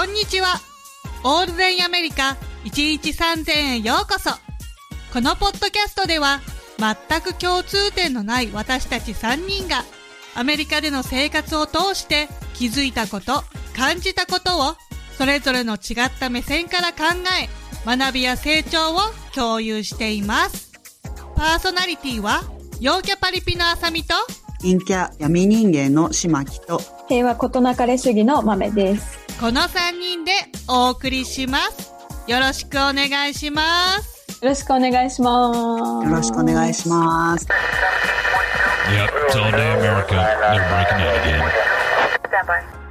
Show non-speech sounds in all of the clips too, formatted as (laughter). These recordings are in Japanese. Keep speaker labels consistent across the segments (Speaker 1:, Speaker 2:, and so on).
Speaker 1: こんにちは。オールデンアメリカ1日3000円へようこそ。このポッドキャストでは、全く共通点のない私たち3人が、アメリカでの生活を通して気づいたこと、感じたことを、それぞれの違った目線から考え、学びや成長を共有しています。パーソナリティは、陽キャパリピのあさみと、
Speaker 2: 陰キャ闇人間の島木と、
Speaker 3: 平和ことなかれ主義の豆です。
Speaker 1: この3人でお送りします。よろしくお願いします。
Speaker 3: よろしくお願いします。
Speaker 2: よろしくお願いします。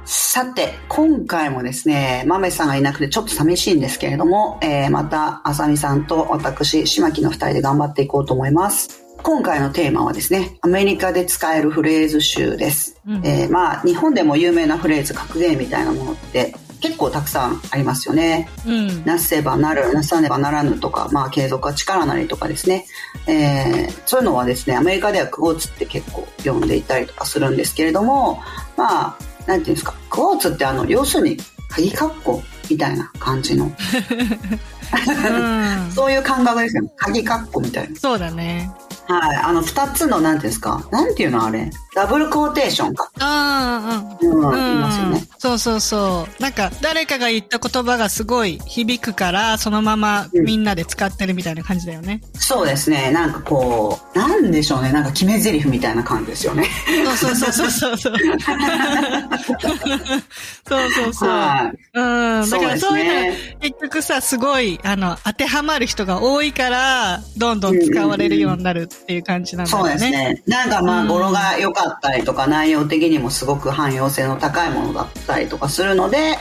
Speaker 2: さて、今回もですね、豆さんがいなくてちょっと寂しいんですけれども、えー、また、あさみさんと私、島木の二人で頑張っていこうと思います。今回のテーマはですね、アメリカで使えるフレーズ集です。うん、えー、まあ、日本でも有名なフレーズ、格言みたいなものって結構たくさんありますよね。うん、なせばなる、なさねばならぬとか、まあ、継続は力なりとかですね。えー、そういうのはですね、アメリカではクォーツって結構読んでいたりとかするんですけれども、まあ、なんていうんですか、クォーツってあの、要するに、鍵括弧みたいな感じの。(laughs) (laughs) そういう感覚ですよね。鍵括弧みたいな。
Speaker 1: そうだね。
Speaker 2: はい。あの、二つの、なんていうんですか？なんていうのあれ？ダブルクォーテーションか。
Speaker 1: あ
Speaker 2: あ、うん。うん、言いますよね。
Speaker 1: そうそうそう。なんか、誰かが言った言葉がすごい響くから、そのままみんなで使ってるみたいな感じだよね。
Speaker 2: うん、そうですね。なんかこう、なんでしょうね。なんか決め台詞みたいな感じですよね。
Speaker 1: そうそうそうそうそう。(laughs) そうそうそう。はい。うん。だからそういうの、結局さ、すごい、あの、当てはまる人が多いから、どんどん使われるようになるっていう感じなんだよね。
Speaker 2: そうですね。なんかまあ、語呂が良かったりとか、内容的にもすごく汎用性の高いものだったりとかするので、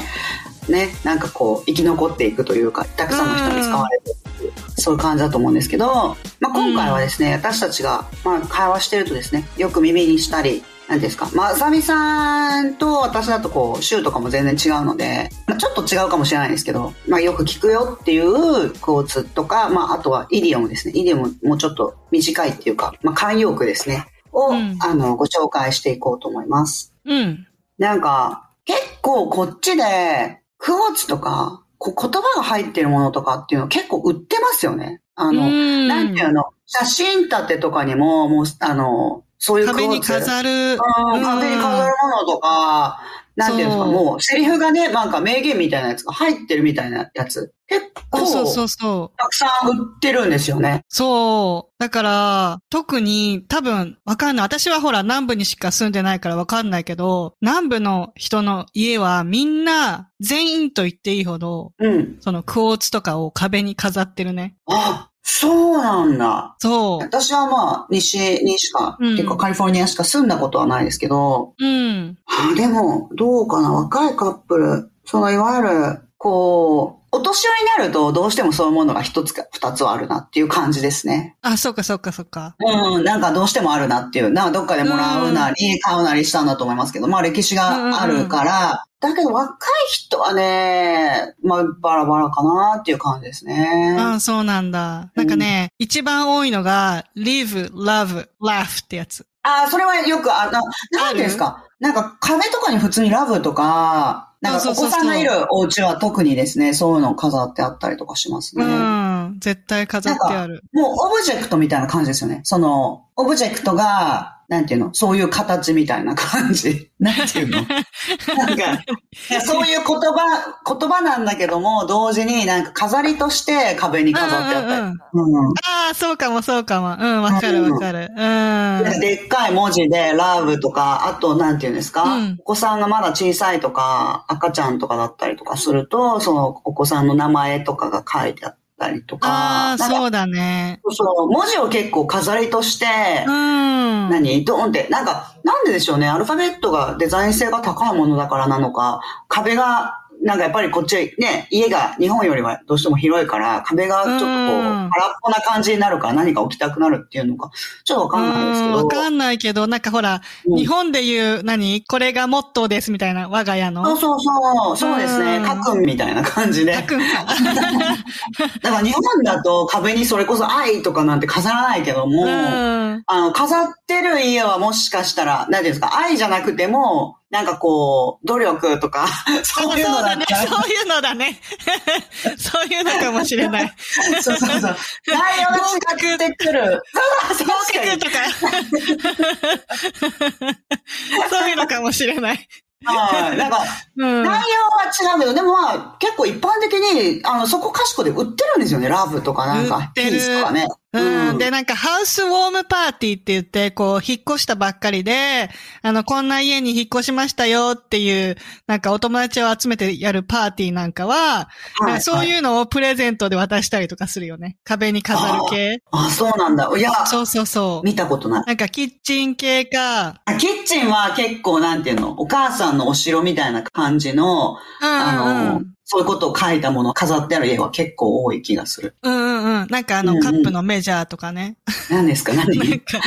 Speaker 2: ね、なんかこう、生き残っていくというか、たくさんの人に使われてるそういう感じだと思うんですけど、まあ、今回はですね、私たちが、まあ、会話してるとですね、よく耳にしたり、何ですか。まあ、さみさんと私だとこう、週とかも全然違うので、まあ、ちょっと違うかもしれないですけど、まあ、よく聞くよっていうコーツとか、まあ、あとはイディオムですね。イディオムもうちょっと短いっていうか、まあ、慣用句ですね。を、うん、あの、ご紹介していこうと思います。
Speaker 1: うん。
Speaker 2: なんか、結構こっちで、クォーツとか、こう言葉が入ってるものとかっていうの結構売ってますよね。あの、なんていうの、写真立てとかにも、もう、あの、そういう
Speaker 1: 壁に飾る。
Speaker 2: 壁に飾るものとか、なんていうんですか、もう、セリフがね、なんか名言みたいなやつが入ってるみたいなやつ。結構、そうそうそう。たくさん売ってるんですよね。
Speaker 1: そう。だから、特に多分、わかんない。私はほら、南部にしか住んでないからわかんないけど、南部の人の家はみんな、全員と言っていいほど、うん。そのクォーツとかを壁に飾ってるね。
Speaker 2: あ、そうなんだ。
Speaker 1: そう。
Speaker 2: 私はまあ、西にしか、うん、結構カリフォルニアしか住んだことはないですけど、
Speaker 1: うん。
Speaker 2: でも、どうかな、若いカップル、そのいわゆる、こう、お年寄りになるとどうしてもそういうものが一つか二つはあるなっていう感じですね。
Speaker 1: あ、そっかそっかそっか。
Speaker 2: うん、なんかどうしてもあるなっていう。なんかどっかでもらうなり、買うなりしたんだと思いますけど、まあ歴史があるから、だけど若い人はね、まあバラバラかなっていう感じですね。
Speaker 1: ああ、そうなんだ。なんかね、うん、一番多いのが、live, love, laugh ってやつ。
Speaker 2: ああ、それはよく、あの、なんですかなんか壁とかに普通にラブとか、なんかお子さんがいるお家は特にですね、そういうの飾ってあったりとかしますね。う
Speaker 1: ん。絶対飾ってある。
Speaker 2: もうオブジェクトみたいな感じですよね。その、オブジェクトが、なんていうの？そういう形みたいな感じ。(laughs) なんていうの？なんか、そういう言葉、言葉なんだけども、同時になんか飾りとして壁に飾ってあったり。うんうん
Speaker 1: うん、ああ、そうかもそうかも。うん、わかるわかる。うん。
Speaker 2: でっかい文字で、ラブとか、あと、なんていうんですか、うん、お子さんがまだ小さいとか、赤ちゃんとかだったりとかすると、そのお子さんの名前とかが書いてあって、たりとか。
Speaker 1: ああ、そうだね。
Speaker 2: そう、文字を結構飾りとして、
Speaker 1: うん。
Speaker 2: 何？ドーンって、なんか、なんででしょうね。アルファベットがデザイン性が高いものだからなのか、壁がなんかやっぱりこっちね、家が日本よりはどうしても広いから、壁がちょっとこう、空っぽな感じになるから何か起きたくなるっていうのか、ちょっとわかんないですけど。
Speaker 1: わかんないけど、なんかほら、うん、日本で言う、何？これがモットーですみたいな、我が家の？
Speaker 2: そうそうそう、そうですね。書くんみたいな感じで。
Speaker 1: 書くんか。(laughs)
Speaker 2: だから日本だと壁にそれこそ愛とかなんて飾らないけども、あの、飾っってる家はもしかしたら、何ですか、愛じゃなくても、なんかこう、努力とか、(laughs) そういうのだ
Speaker 1: だね。そういうのだね。(laughs) そういうのかもしれない。(laughs)
Speaker 2: そうそうそう。内容が違ってくる。そう
Speaker 1: とか。そういうのかもしれない。
Speaker 2: はい。なんか、
Speaker 1: うん。
Speaker 2: 内容は違うけど、でもまあ、結構一般的に、あの、そこかしこで売ってるんですよね。ラブとかなんか、ピースとかね。
Speaker 1: うん。で、なんか、ハウスウォームパーティーって言って、こう、引っ越したばっかりで、あの、こんな家に引っ越しましたよっていう、なんか、お友達を集めてやるパーティーなんかは、なんかそう
Speaker 2: う。
Speaker 1: いうのをプレゼントで渡したりとかするよね。壁に飾る系。
Speaker 2: あ、そうなんだ。いや、
Speaker 1: そうそうそう。
Speaker 2: 見たことない。
Speaker 1: なんか、キッチン系か、
Speaker 2: あキッチンは結構、なんていうの、お母さんのお城みたいな感じの、
Speaker 1: うんうん
Speaker 2: あの、
Speaker 1: うん。
Speaker 2: そういうことを書いたものを飾ってある家は結構多い気がする。
Speaker 1: うんうんうん。なんかあの、
Speaker 2: うんうん
Speaker 1: カップのメジャーとかね。
Speaker 2: 何ですか？何？
Speaker 1: なんか、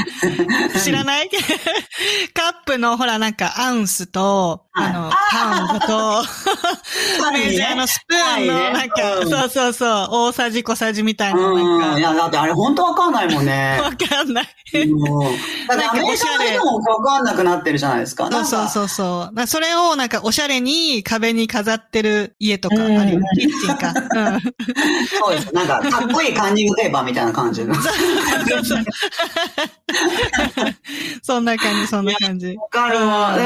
Speaker 1: 知らない？(laughs) カップのほらなんかアウンスと、
Speaker 2: はい
Speaker 1: あの、パウンドと、メジャーのスプーンの
Speaker 2: はいね
Speaker 1: なんか、
Speaker 2: うん
Speaker 1: そうそうそう、大さじ小さじみたいな
Speaker 2: うん。い
Speaker 1: なんか、
Speaker 2: や、だってあれ本当わかんないもんね。
Speaker 1: わかんない。
Speaker 2: うんだってアメリカの人もわかんなくなってるじゃないですか。
Speaker 1: そうそう
Speaker 2: う。
Speaker 1: そうそう。それをなんかおしゃれに壁に飾ってる家とかあるよ
Speaker 2: うん。
Speaker 1: キッチンか。うん。
Speaker 2: そうです。なんか、かっこいいカンニングペーパーみたいな感じの。わ
Speaker 1: そんな感じ、そんな感じ。
Speaker 2: かるわ。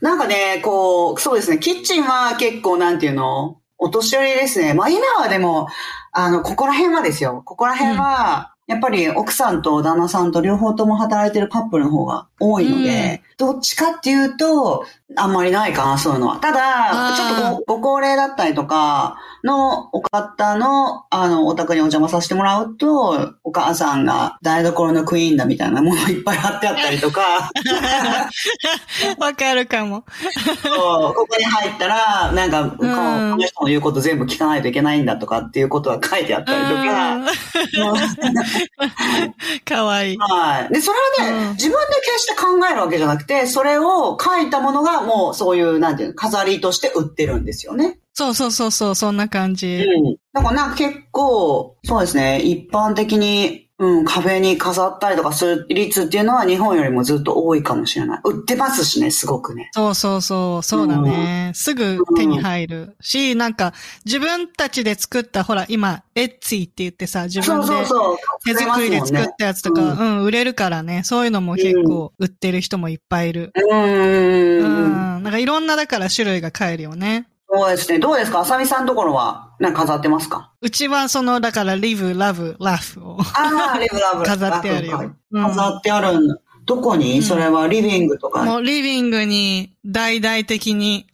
Speaker 2: なんかね、こう、そうですね、キッチンは結構なんていうの？お年寄りですね。まあ今はでも、あの、ここら辺はですよ。ここら辺は、やっぱり奥さんと旦那さんと両方とも働いてるカップルの方が多いので、どっちかっていうと、あんまりないかな、そういうのは。ただちょっとごご高齢だったりとかのお方の、あの、お宅にお邪魔させてもらうと、お母さんが台所のクイーンだみたいなものいっぱい貼ってあったりとか、(laughs)
Speaker 1: わかるかも。
Speaker 2: ここに入ったら、なんか、この人の言うこと全部聞かないといけないんだとかっていうことは書いてあったりとか、
Speaker 1: う (laughs) んかわいい。
Speaker 2: はい。で、それはね、
Speaker 1: うん
Speaker 2: 自分で決して考えるわけじゃなくて、それを書いたものがもうそういう、なんていうの、飾りとして売ってるんですよね。
Speaker 1: そうそうそうそう、そんな感じ。
Speaker 2: うん。だからなんか結構、そうですね、一般的に、うん、壁に飾ったりとかする率っていうのは日本よりもずっと多いかもしれない。売ってますしね、すごくね。
Speaker 1: そうそうそう、そうだね。すぐ手に入るし、なんか、自分たちで作った、ほら、今、エッツィって言ってさ、自分で。手作りで作ったやつとか、
Speaker 2: う
Speaker 1: うん、売れるからね。そういうのも結構売ってる人もいっぱいいる。
Speaker 2: うー。
Speaker 1: うんん。なんかいろんな、だから種類が買えるよね。
Speaker 2: そうですね。どうですか？あさみさんのところは、なんか飾ってますか？
Speaker 1: うちはその、だから、リブ、ラブ、ラフを。
Speaker 2: ああ、リブラブ。
Speaker 1: 飾ってあるようん
Speaker 2: 飾ってあるんだ。どこに、
Speaker 1: うん
Speaker 2: それはリビングとか。
Speaker 1: もうリビングに大々的に。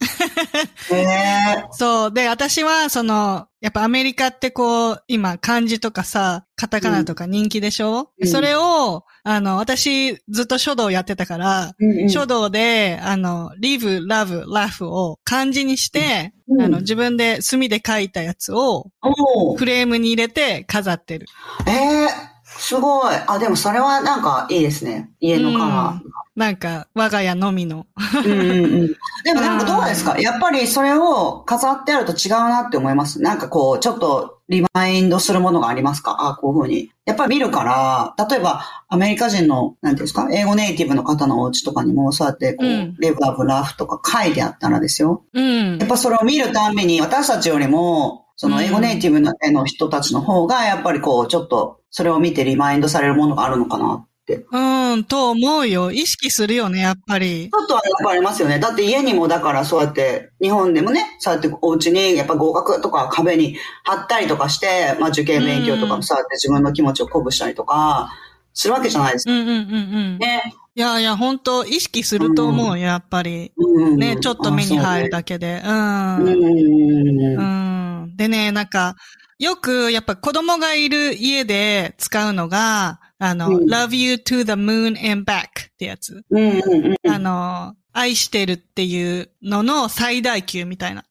Speaker 2: へえ。(laughs)
Speaker 1: そう。で、私は、その、やっぱアメリカってこう、今、漢字とかさ、カタカナとか人気でしょ、
Speaker 2: うん
Speaker 1: それを、あの、私、ずっと書道やってたから、
Speaker 2: うんうん
Speaker 1: 書道で、あの、live, love, laugh を漢字にして、
Speaker 2: うん
Speaker 1: あの、自分で墨で書いたやつをフレームに入れて飾ってる。
Speaker 2: ええすごい。あ、でもそれはなんかいいですね。家のカラ
Speaker 1: なんか、我が家のみの。
Speaker 2: ー。うんうんうん。(laughs) でもなんかどうですか？やっぱりそれを飾ってあると違うなって思います？なんかこう、ちょっとリマインドするものがありますか？あこういうふうに。やっぱり見るから、例えばアメリカ人の、なんていうんですか？英語ネイティブの方のお家とかにもそうやってこう、
Speaker 1: うん
Speaker 2: レブラブラフとか書いてあったらですよ。
Speaker 1: うん
Speaker 2: やっ。ぱそれを見るたんびに、私たちよりも、その英語ネイティブのの人たちの方が、やっぱりこう、ちょっと、それを見てリマインドされるものがあるのかなって。
Speaker 1: うん、と思うよ。意識するよね、やっぱり
Speaker 2: ち。ょっとはやっぱありますよね。だって家にもだからそうやって、日本でもね、そうやってお家にやっぱ合格とか壁に貼ったりとかして、まあ受験勉強とか
Speaker 1: うん
Speaker 2: もそうやって自分の気持ちを鼓舞したりとか、するわけじゃないですか。
Speaker 1: うんうんうんうん。
Speaker 2: ね。
Speaker 1: いやいや、本当意識すると思うよ、やっぱり。
Speaker 2: うん
Speaker 1: ね、ちょっと目に入る
Speaker 2: だ
Speaker 1: だけで。う。
Speaker 2: うんん。
Speaker 1: うん。でね、なんか、よく、やっぱ子供がいる家で使うのが、あの、
Speaker 2: うん
Speaker 1: love you to the moon and back ってやつ。
Speaker 2: うんうんうん。
Speaker 1: あの、愛してるっていうのの最大級みたいな。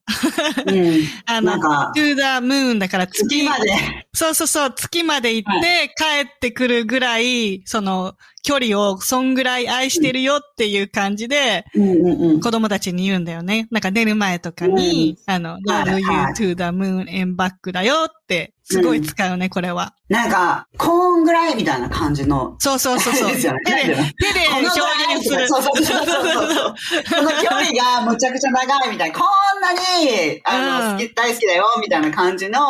Speaker 2: うん。(laughs)
Speaker 1: あの
Speaker 2: なん、か、
Speaker 1: to the moon だから月
Speaker 2: 月まで。
Speaker 1: そうそうそう、月まで行って帰ってくるぐらい、その、距離をそんぐらい愛してるよっていう感じで。子供たちに言うんだよね。なんか寝る前とかに、あの、
Speaker 2: はい
Speaker 1: love you
Speaker 2: はい
Speaker 1: to the moon and back だよって、すごい使うね、これは。
Speaker 2: なんか、こんぐらいみたいな感じの。
Speaker 1: そうそうそうそう。
Speaker 2: ですよね
Speaker 1: 手で、手で
Speaker 2: この
Speaker 1: 表現する。
Speaker 2: そうそうそうそうその距離がむちゃくちゃ長いみたいな、こんなに、あの、
Speaker 1: うん
Speaker 2: 好き、大好きだよ、みたいな感じの、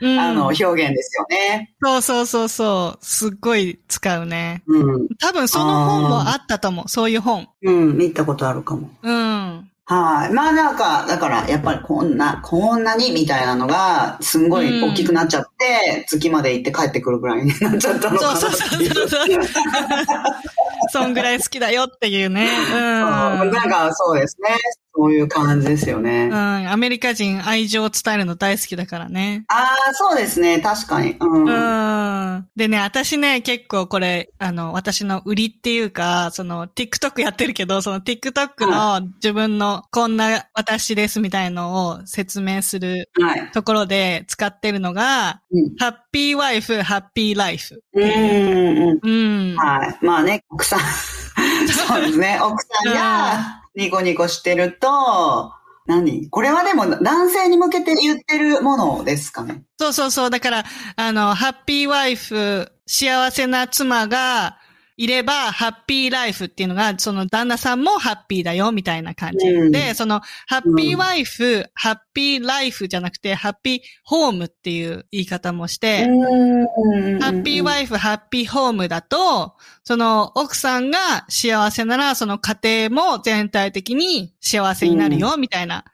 Speaker 1: うん
Speaker 2: あの、表現ですよね。
Speaker 1: そうそうそうそう。すっごい使うね。
Speaker 2: うん。
Speaker 1: 多分その本もあったと思う。そういう本。
Speaker 2: うん、見たことあるかも。
Speaker 1: うん。
Speaker 2: はい。まあなんか、だから、やっぱりこんな、こんなにみたいなのが、すんごい大きくなっちゃって、月まで行って帰ってくるぐらいになっちゃったのかな
Speaker 1: そうそう。そうそう。そんぐらい好きだよっていうね。うん。
Speaker 2: なんか、そうですね。そういう感じですよね。
Speaker 1: うん。アメリカ人愛情を伝えるの大好きだからね。
Speaker 2: ああ、そうですね。確かに。うん。
Speaker 1: うん。でね、私ね、結構これ、あの、私の売りっていうか、その、TikTok やってるけど、その TikTok の自分のこんな私ですみたいのを説明する
Speaker 2: はい。
Speaker 1: ところで使ってるのが、
Speaker 2: うん。
Speaker 1: ハッピーワイフ、ハッピーライフ。
Speaker 2: うんうん
Speaker 1: うん。
Speaker 2: はい。まあね、奥さん、(laughs) そうですね。奥さんがニコニコしてると、何？これはでも男性に向けて言ってるものですかね？
Speaker 1: そうそうそう。だから、あの、ハッピーワイフ、幸せな妻がいれば、ハッピーライフっていうのが、その旦那さんもハッピーだよ、みたいな感じ。
Speaker 2: うん
Speaker 1: で、その、ハッピーワイフ、ハッピーライフじゃなくて、ハッピーホームっていう言い方もして、ハッピーワイフ、ハッピーホームだと、その奥さんが幸せなら、その家庭も全体的に幸せになるよ、みたいな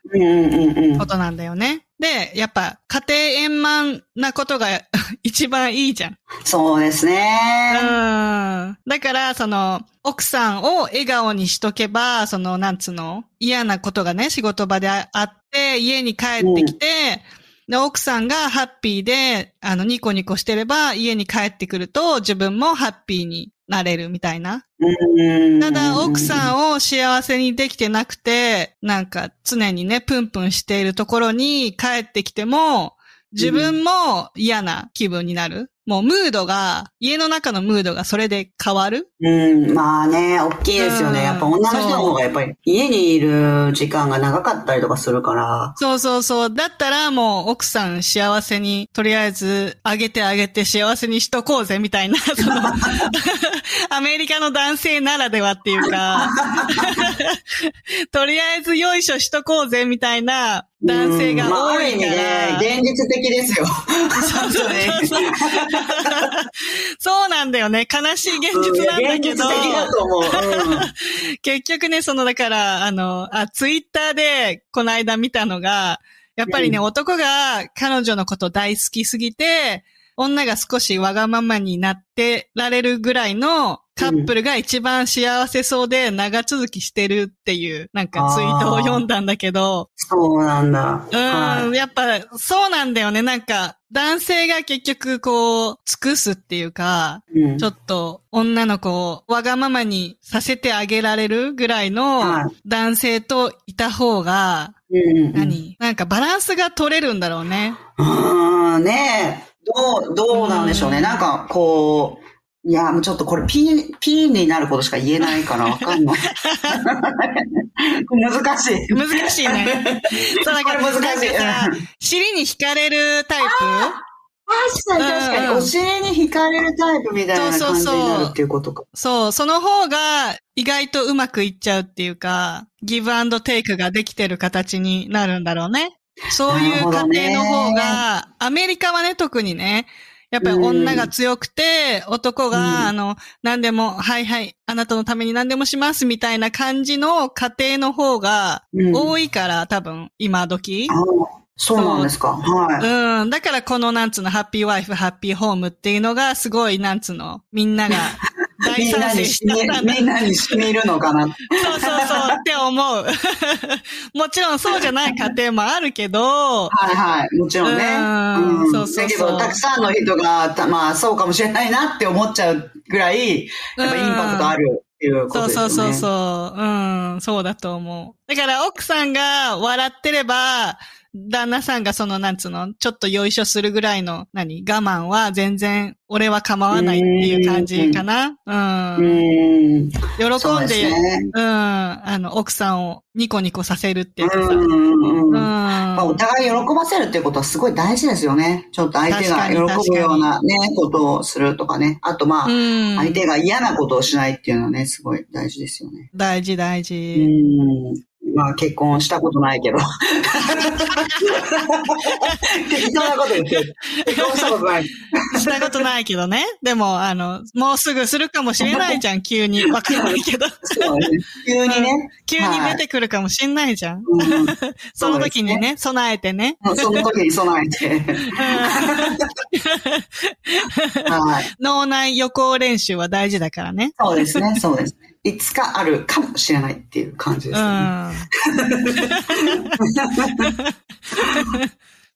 Speaker 1: ことなんだよね。で、やっぱ家庭円満なことが (laughs) 一番いいじゃん。
Speaker 2: そうですね。
Speaker 1: うん。だから、その、奥さんを笑顔にしとけば、その、なんつうの？嫌なことがね、仕事場であって、家に帰ってきて、で、奥さんがハッピーで、あの、ニコニコしてれば、家に帰ってくると、自分もハッピーになれるみたいな。
Speaker 2: うん
Speaker 1: ただ、奥
Speaker 2: ん。
Speaker 1: さんを幸せにできてなくて、なんか常にね、プンプンしているところに帰ってきても、自分も嫌な気分になる。もうムードが、家の中のムードがそれで変わる。
Speaker 2: うん、まあね、大きいですよ
Speaker 1: うん
Speaker 2: ね。やっぱ女の人の方がやっぱり家にいる時間が長かったりとかするから。
Speaker 1: そうそうそう。だったらもう奥さん幸せに、とりあえずあげてあげて幸せにしとこうぜみたいな、その、(laughs) アメリカの男性ならではっていうか、(laughs) とりあえずよいしょしとこうぜみたいな男性が多いか
Speaker 2: る意味ね
Speaker 1: ら。、
Speaker 2: 現実的ですよ。
Speaker 1: そうそうそう (laughs) そうなんだよね。悲しい現実なんだけど。
Speaker 2: うん
Speaker 1: 結局ね、その、だから、あの、あ、ツイッターで、この間見たのが、やっぱりね、
Speaker 2: うん
Speaker 1: 男が彼女のこと大好きすぎて、女が少しわがままになってられるぐらいのカップルが一番幸せそうで長続きしてるっていう、なんかツイートを読んだんだけど、
Speaker 2: そうなんだ。
Speaker 1: うん、
Speaker 2: はい
Speaker 1: やっぱそうなんだよね。なんか、男性が結局こう、尽くすっていうか、
Speaker 2: うん
Speaker 1: ちょっと女の子をわがままにさせてあげられるぐらい
Speaker 2: は
Speaker 1: の男性といた方が、
Speaker 2: うんうん
Speaker 1: 何？なんかバランスが取れるんだろうね。
Speaker 2: うん、ねえ。どう、どうなんでしょうね。
Speaker 1: うん
Speaker 2: なんか、こう、いや、もうちょっとこれ P、P になることしか言えないからわかんない。(laughs) 難しい。
Speaker 1: 難しいね。(laughs) そうだから、
Speaker 2: 難しい
Speaker 1: 尻に惹かれるタイ
Speaker 2: 確かに確かに。お尻に惹かれるタイプみたいな感じになるっていうことか。
Speaker 1: プそう、その方が意外とうまくいっちゃうっていうか、ギブアンドテイクができてる形になるんだろうね。そういう家庭の方が、アメリカはね、特にね、やっぱり女が強くて、男が、
Speaker 2: うん
Speaker 1: あの、何でも、はいはい、あなたのために何でもしますみたいな感じの家庭の方が
Speaker 2: うん
Speaker 1: 多いから、多分、今時。
Speaker 2: あそうなんですか。はい。
Speaker 1: うん。だからこのなんつうの、ハッピーワイフ、ハッピーホームっていうのがすごい、なんつうの、みんなが大
Speaker 2: みんな
Speaker 1: 賛成
Speaker 2: にし
Speaker 1: たんだ。
Speaker 2: みんなにしみるのかな。
Speaker 1: そうそうそうって思う。(laughs) もちろんそうじゃない家庭もあるけど、
Speaker 2: はいはい。もちろんね。
Speaker 1: うんそうそう
Speaker 2: だけど、たくさんの人が、たまあ、そうかもしれないなって思っちゃうぐらい、やっぱインパクトあるっていうことですよね。
Speaker 1: そうそうそうそう。うん、そうだと思う。だから奥さんが笑ってれば、旦那さんがその、なんつうの、ちょっとよいしょするぐらいの、何、我慢は全然、俺は構わないっていう感じかな。うん。
Speaker 2: うん。
Speaker 1: 喜んで、
Speaker 2: そうね。
Speaker 1: うん、あの、奥さんをニコニコさせるっていうかさ。
Speaker 2: うんお互い喜ばせるっていうことはすごい大事ですよね。ちょっと相手が喜ぶようなね、ことをするとかね。あとまあ、
Speaker 1: うん。
Speaker 2: 相手が嫌なことをしないっていうのはね、すごい大事ですよね。
Speaker 1: 大事大
Speaker 2: う
Speaker 1: 事。
Speaker 2: ん。まあ結婚したことないけど。(laughs) 適当なこと言ってる。結婚したことない。
Speaker 1: したことないけどね。でも、あの、もうすぐするかもしれないじゃん、(laughs) 急に。わかんないけど。
Speaker 2: そうね。急にね。
Speaker 1: 急に出てくるかもしんないじゃん。
Speaker 2: うん (laughs)
Speaker 1: その時にね、備えてね。
Speaker 2: うんその時に備えて。はい。
Speaker 1: 脳内予行練習は大事だからね。
Speaker 2: そうですね、そうですね。いつかあるかもしれないっていう感じで
Speaker 1: う
Speaker 2: すよね。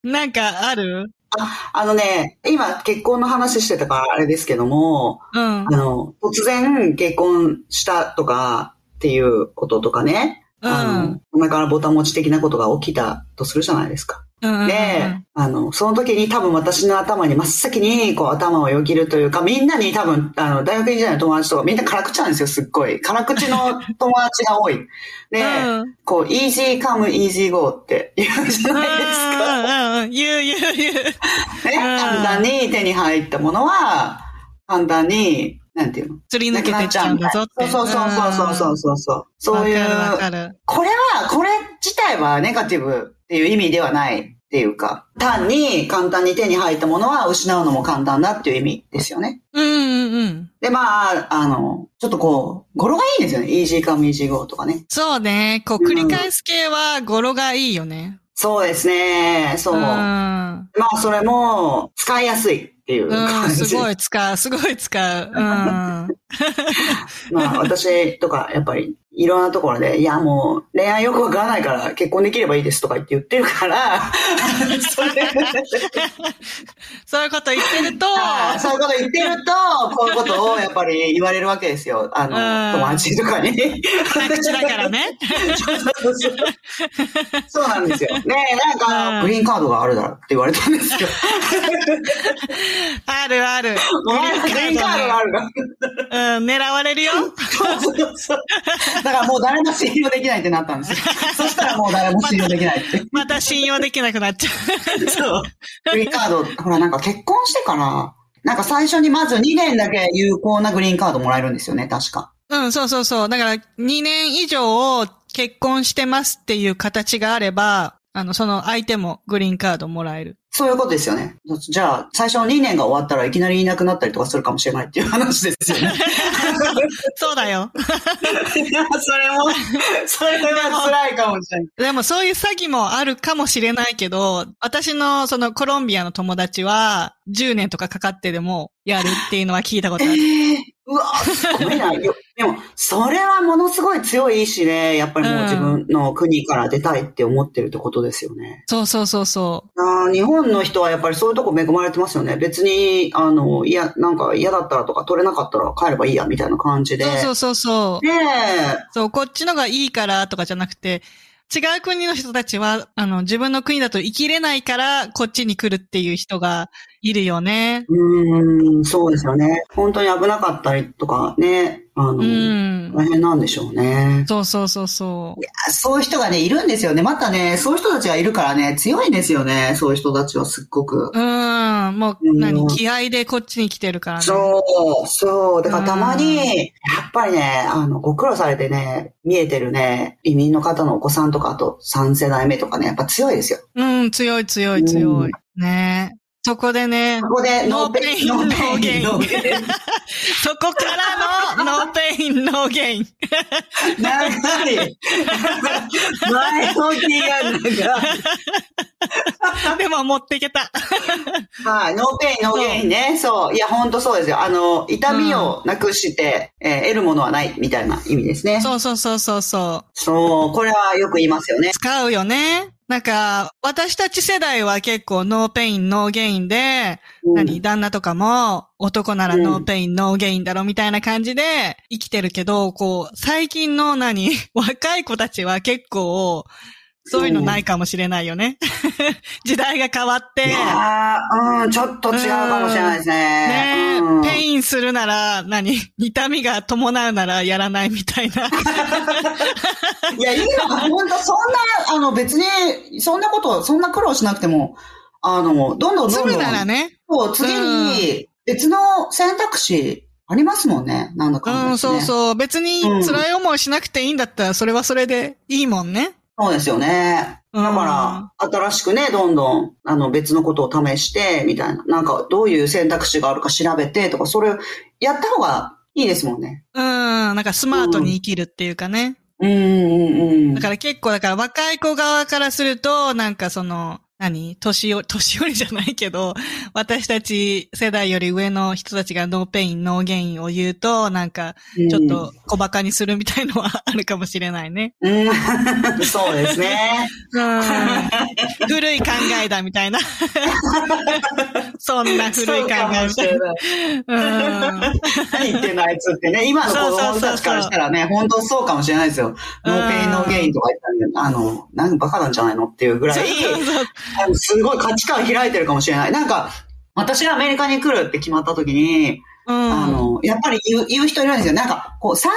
Speaker 1: ん。(laughs) なんかある？
Speaker 2: あのね、今結婚の話してたからあれですけども、
Speaker 1: うん
Speaker 2: あ。の、突然結婚したとかっていうこととかね、あの、お腹からボタン持ち的なことが起きたとするじゃないですか。
Speaker 1: うん。
Speaker 2: で、あの、その時に多分私の頭に真っ先にこう頭をよぎるというか、みんなに多分、あの、大学時代の友達とかみんな辛口なんですよ、すっごい。辛口の友達が多い。(laughs) で、
Speaker 1: うん
Speaker 2: こう、easy come, easy go って言うじゃないですか。
Speaker 1: うん。言う言う言う。
Speaker 2: ね、簡単に手に入ったものは、簡単に、なんていうの？
Speaker 1: 釣り抜けてっちゃうんだぞって。
Speaker 2: そうそうそうそうそうそうそう。そういう。これは、これ自体はネガティブっていう意味ではないっていうか、単に簡単に手に入ったものは失うのも簡単だっていう意味ですよね。
Speaker 1: うんうんうん。
Speaker 2: で、まあ、あの、ちょっとこう、語呂がいいんですよね。easy come, easy go とかね。
Speaker 1: そうね。こう、繰り返す系は語呂がいいよね。
Speaker 2: そうですね。そう。
Speaker 1: うん。
Speaker 2: まあ、それも、使いやすいっていう
Speaker 1: うん、
Speaker 2: 感じ。
Speaker 1: すごい使う、すごい使う。うん。(laughs)
Speaker 2: まあ、私とか、やっぱり、いろんなところで、いや、もう、恋愛よくわからないから、結婚できればいいですとか言って言ってるから、(laughs) それ (laughs)
Speaker 1: そういうこと言ってると、
Speaker 2: はいそういうこと言ってると、こういうことをやっぱり言われるわけですよ。あの、
Speaker 1: うん
Speaker 2: 友達とかに。
Speaker 1: 早口だからね。(laughs)
Speaker 2: そうなんですよ。ねえ、なんか、
Speaker 1: うん
Speaker 2: グリーンカードがあるだろって言われたんですよ。
Speaker 1: あるある。
Speaker 2: グリーンカードがあるから。
Speaker 1: うん、狙われるよ。
Speaker 2: そうそうそう。だからもう誰も信用できないってなったんですよ。(laughs) そしたらもう誰も信用できないって。
Speaker 1: また信用できなくなっちゃ
Speaker 2: そう。グリーンカード、ほらなんか結婚してから、なんか最初にまず2年だけ有効なグリーンカードもらえるんですよね、確か。
Speaker 1: う。うん、そうそうそう。だから、2年以上結婚してますっていう形があれば、あの、その相手もグリーンカードもらえる。
Speaker 2: そういうことですよね。じゃあ、最初の2年が終わったらいきなりいなくなったりとかするかもしれないっていう話ですよね。(laughs)
Speaker 1: そうだよ。(laughs)
Speaker 2: それも、それは辛いかもしれない。
Speaker 1: でもそういう詐欺もあるかもしれないけど、私のそのコロンビアの友達は10年とかかかってでもやるっていうのは聞いたことある。
Speaker 2: ええうわ、すごいな。よでも、それはものすごい強い意志で、やっぱりもう自分の国から出たいって思ってるってことですよね。
Speaker 1: そうそうそうそ
Speaker 2: あー日本の人はやっぱりそういうとこ恵まれてますよね。別に、あの、いや、なんか嫌だったらとか取れなかったら帰ればいいや、みたいな感じ
Speaker 1: う。
Speaker 2: で。
Speaker 1: そうそうそうそう。
Speaker 2: ねえ。
Speaker 1: そう、こっちのがいいからとかじゃなくて、違う国の人たちは、あの、自分の国だと生きれないから、こっちに来るっていう人がいるよね。
Speaker 2: うーん、そうですよね。本当に危なかったりとかね、あの、
Speaker 1: うん。
Speaker 2: 大変なんでしょうね。
Speaker 1: そうそうそうそう。
Speaker 2: あそういう人がね、いるんですよね。またね、そういう人たちがいるからね、強いんですよね。そういう人たちはすっごく。
Speaker 1: うん、もう、
Speaker 2: うん
Speaker 1: 何、気合でこっちに来てるからね。
Speaker 2: そう、そう。だからたま
Speaker 1: うん
Speaker 2: に、やっぱりね、あの、ご苦労されてね、見えてるね、移民の方のお子さんとか、あと3世代目とかね、やっぱ強いですよ。
Speaker 1: うん、強い強い強い。
Speaker 2: うん
Speaker 1: ねそこでね
Speaker 2: こ、こで、 no pain, no gain
Speaker 1: そこからの、 no pain, no gain。
Speaker 2: 長い。前置きが長い。
Speaker 1: でも持っていけた。
Speaker 2: はい、 no pain, no gain ね。そう。いや、ほんとそうですよ。あの、痛みをなくして、えー得るものはない、みたいな意味ですね。
Speaker 1: そうそうそうそうそう。
Speaker 2: そう、これはよく言いますよね。
Speaker 1: 使うよね。なんか、私たち世代は結構 no pain, no gain で、
Speaker 2: うん。
Speaker 1: 何、旦那とかも、男なら no pain, no gain だろ、みたいな感じで生きてるけど、こう、最近の何、(laughs) 若い子たちは結構、そういうのないかもしれないよね。(laughs) 時代が変わって。
Speaker 2: いやー、うん、ちょっと違うかもしれないですね。うん
Speaker 1: pain するなら、何？痛みが伴うならやらないみたいな。(laughs)
Speaker 2: いや、いいのか、本当そんな、あの、別に、そんなこと、そんな苦労しなくても、あの、どんどんどんどん。
Speaker 1: 済むならね。
Speaker 2: そう、次に、別の選択肢ありますもんね。なんだかんだ、ね。
Speaker 1: うん、そうそう。別に辛い思いしなくていいんだったら、それはそれでいいもんね。
Speaker 2: そうですよね。だから、新しくね、どんどん、あの、別のことを試して、みたいな。なんか、どういう選択肢があるか調べてとか、それをやった方がいいですもんね。
Speaker 1: うん、なんかスマートに生きるっていうかね。
Speaker 2: うん、うん、うん。
Speaker 1: だから結構、だから若い子側からすると、なんかその、何？年寄り、年寄りじゃないけど、(laughs) 私たち世代より上の人たちが no pain, no gainを言うと、なんか、ちょっと小馬鹿にするみたいのはあるかもしれないね。
Speaker 2: うん、(laughs) そうですね。
Speaker 1: うん。古い考えだみたいな。(laughs) そんな古い考えみたいな。うん。
Speaker 2: 何言ってんのあいつってね、今の子供たちからしたらね、本当そうかもしれないですよ。 no pain, no gain とか言ったらね、あの、なんバカなんじゃないのっていうぐらい、あのすごい価値観開いてるかもしれない。なんか、私がアメリカに来るって決まった時に、
Speaker 1: うん、
Speaker 2: あの、やっぱり言う言う人いるんですよ。なんか、こう、3歳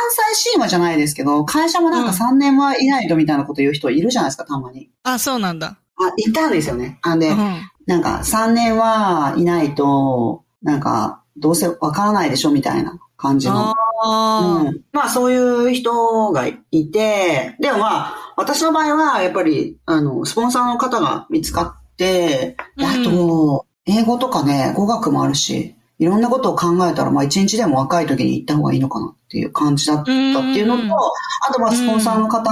Speaker 2: 神話じゃないですけど、会社もなんか3年はいないとみたいなこと言う人いるじゃないですか、たまに。
Speaker 1: あ、そうなんだ。
Speaker 2: あ、いたんですよね。あんで、うん、なんか3年はいないと、なんか、どうせわからないでしょみたいな感じの。
Speaker 1: あ
Speaker 2: うん、まあそういう人がいて、でもまあ、私の場合はやっぱり、あの、スポンサーの方が見つかって、うん、あと、英語とかね、語学もあるし、いろんなことを考えたら、まあ一日でも若い時に行った方がいいのかなっていう感じだったっていうのと、うん、あとまあスポンサーの方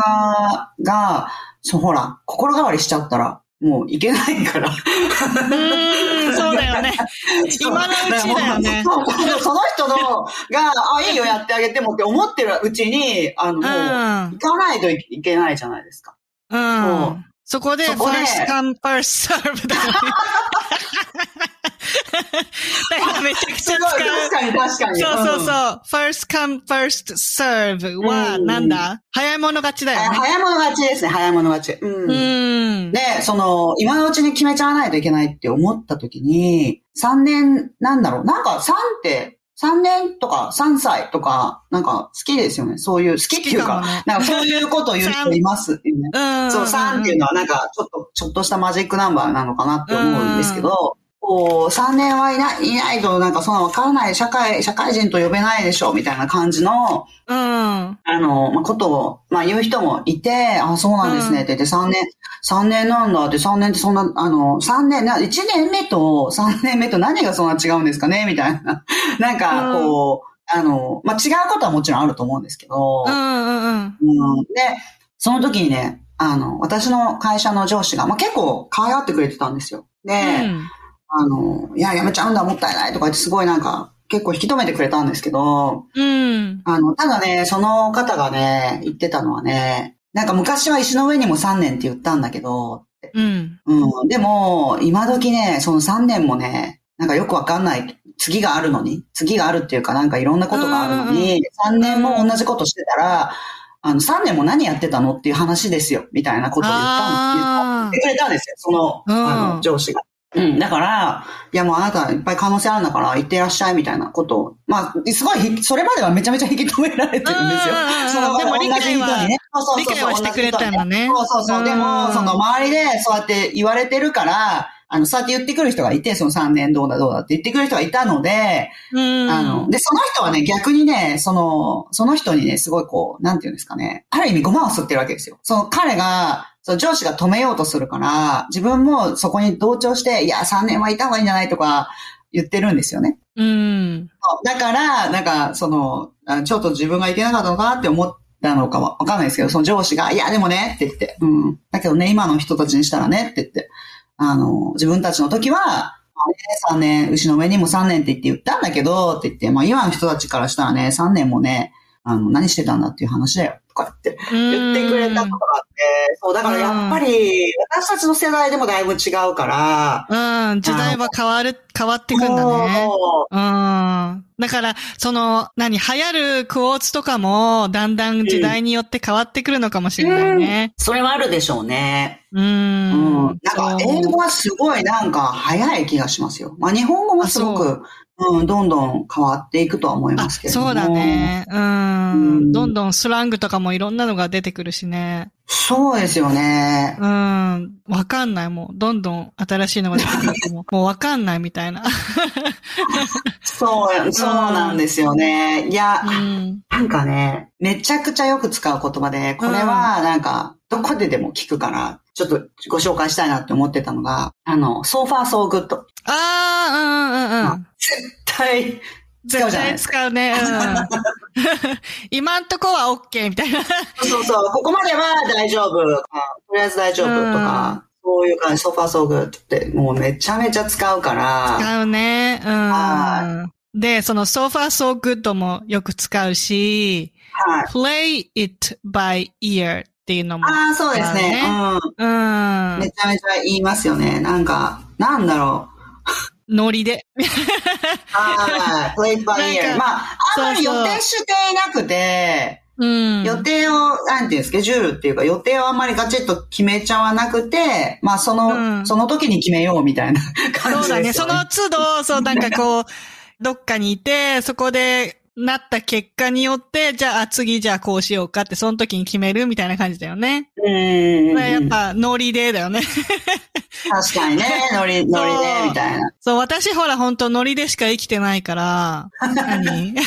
Speaker 2: が、そうほら、心変わりしちゃったら、もういけないから。
Speaker 1: うん、そうだよね。(laughs) 今のうちだよね。
Speaker 2: その人のが、あ、いいよやってあげてもって思ってるうちに、あの、もう、行かないといけないじゃないですか。
Speaker 1: うん。そこで、 first come, first serve だよね。(laughs) だからめちゃくちゃ使う。
Speaker 2: 確かに確かに。
Speaker 1: そうそうそう。first come, first serve は、なんだ、早い者勝ちだよね。
Speaker 2: 早い者勝ちですね、早い者勝ち。うん。
Speaker 1: うん、
Speaker 2: で、その、今のうちに決めちゃわないといけないって思った時に、3年、なんだろう、なんか3って、3年とか3歳とか、なんか好きですよね。そういう、好きっていうか、かね、なんかそういうことを言う人いますっていうね。
Speaker 1: うん、
Speaker 2: そう、3っていうのはなんかちょっと、ちょっとしたマジックナンバーなのかなって思うんですけど、こう、3年はいない、いないと、なんかそんなわからない、社会、社会人と呼べないでしょ、みたいな感じの、
Speaker 1: うん。あ
Speaker 2: の、まあ、ことを、まあ、言う人もいて、あ、そうなんですね、って言って、3年、3年なんだって、3年ってそんな、あの、3年、な、1年目と3年目と何がそんな違うんですかね、みたいな。(laughs) なんか、こう、あの、まあ、違うことはもちろんあると思うんですけど、
Speaker 1: うんうんうん。
Speaker 2: うん、で、その時にね、あの、私の会社の上司が、まあ、結構可愛がってくれてたんですよ。で、
Speaker 1: うん
Speaker 2: あの、いや、やめちゃうんだ、もったいないとか言ってすごいなんか、結構引き止めてくれたんですけど、
Speaker 1: うん。
Speaker 2: あの、ただね、その方がね、言ってたのはね、なんか昔は石の上にも3年って言ったんだけど、
Speaker 1: うん。
Speaker 2: うん。でも、今時ね、その3年もね、なんかよくわかんない、次があるのに、次があるっていうかなんかいろんなことがあるのに、3年も同じことしてたら、あの、3年も何やってたのっていう話ですよ、みたいなことを言ったんです言ってくれたんですよ、その、あの、上司が。うん。だから、いやもうあなたいっぱい可能性あるんだから行ってらっしゃいみたいなことを、まあ、すごい、それまではめちゃめちゃ引き止められてるんですよ。
Speaker 1: そのでも理解は、ね、そうそうそう理解はしてくれたのね。
Speaker 2: そうそうそう。でも、その周りでそうやって言われてるから、あの、そうやって言ってくる人がいて、その3年どうだどうだって言ってくる人がいたので、
Speaker 1: うん、
Speaker 2: あの、で、その人はね、逆にね、その、その人にね、すごいこう、なんていうんですかね、ある意味ごまを吸ってるわけですよ。その彼が、その上司が止めようとするから、自分もそこに同調して、いや、3年はいた方がいいんじゃないとか言ってるんですよね。
Speaker 1: うん。
Speaker 2: だから、なんか、その、ちょっと自分がいけなかったのかなって思ったのかはわかんないですけど、その上司が、いや、でもね、って言って、うん。だけどね、今の人たちにしたらね、って言って、あの、自分たちの時は、3年、牛の上にも3年って言って言ったんだけど、って言って、まあ今の人たちからしたらね、3年もね、あの、何してたんだっていう話だよ、とかって言ってくれたことがあって、そう、だからやっぱり、私たちの世代でもだいぶ違うから、
Speaker 1: うん、時代は変わる、変わってくんだね。うん。だから、その、何、流行るクォーツとかも、だんだん時代によって変わってくるのかもしれないね。
Speaker 2: それはあるでしょうね。
Speaker 1: うん。
Speaker 2: うん。なんか、英語はすごいなんか早い気がしますよ。まあ、日本語もすごく、うん、どんどん変わっていくとは思い
Speaker 1: あ、
Speaker 2: ますけれども。
Speaker 1: そうだ。ね。う
Speaker 2: うん
Speaker 1: ん。どんどんスラングとかもいろんなのが出てくるしね。
Speaker 2: そうですよね。
Speaker 1: うん。わかんない。もう、どんどん新しいのが出てくるともう、(laughs) もうわかんないみたいな。
Speaker 2: そう、そうなんですよね。いや、
Speaker 1: うん。
Speaker 2: なんかね、めちゃくちゃよく使う言葉で、これはなんか、どこででも聞くから、ちょっとご紹介したいなって思ってたのが、あの、so far so good。
Speaker 1: ああ、うんうんうん。
Speaker 2: 絶対使う
Speaker 1: 絶対
Speaker 2: じゃないですか。
Speaker 1: 使うね。うん。(laughs) 今んとこは OK みたいな。
Speaker 2: そうそう、ここまでは大丈夫。あとりあえず大丈夫とか、そういう感じ、so far so good って、もうめちゃめちゃ使うから、
Speaker 1: 使うね。
Speaker 2: は
Speaker 1: うん。で、その so far so good もよく使うし、
Speaker 2: はい。
Speaker 1: play it by ear っていうのも。
Speaker 2: ああ、そうですね。
Speaker 1: うん
Speaker 2: うん。。めちゃめちゃ言いますよね。なんか、なんだろう。(laughs)
Speaker 1: ノリで。
Speaker 2: ああ、play it by
Speaker 1: なん
Speaker 2: ear。
Speaker 1: か
Speaker 2: まあ、あんまり予
Speaker 1: そうそう
Speaker 2: 定していなくて、
Speaker 1: うん。
Speaker 2: 予定を、なんていうスケジュールっていうか、予定をあんまりガチッと決めちゃわなくて、まあ、その、
Speaker 1: うん
Speaker 2: その時に決めようみたいな感
Speaker 1: そうだね。
Speaker 2: じですよね。
Speaker 1: その都度、そう、なんかこう、どっかにいて、そこで、なった結果によって、じゃあ次じゃあこうしようかって、その時に決めるみたいな感じだよね。
Speaker 2: うん。
Speaker 1: やっぱ、ノリでだよね。
Speaker 2: 確かにね、ノリ、(laughs) ノリで、みたいな。
Speaker 1: そう、私ほら本当ノリでしか生きてないから、何？(laughs)
Speaker 2: いや、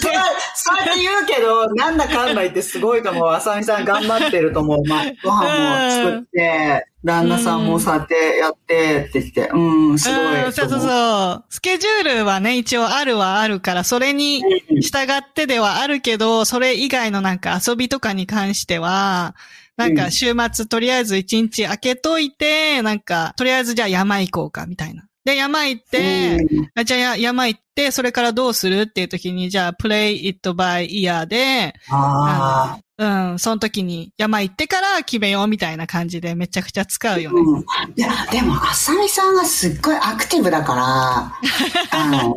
Speaker 2: それは、そうやって言うけど、なんだかんだ言ってすごいと思う。あさみさん頑張ってると思う。まあ、ご飯も作って、旦那さんもそうやってやってって言って、うん、すごい。
Speaker 1: うん、そうそうそう。スケジュールはね、一応あるはあるから、それに従ってではあるけど、それ以外のなんか遊びとかに関しては、なんか週末とりあえず一日開けといて、なんか、とりあえずじゃあ山行こうか、みたいな。で、山行って、
Speaker 2: うん
Speaker 1: あじゃあや山行って、それからどうするっていう時に、じゃあ、play it by ear で。うん、その時に山行ってから決めようみたいな感じでめちゃくちゃ使うよね。
Speaker 2: うん。いや、でも、あさみさんがすっごいアクティブだから、あ (laughs) の、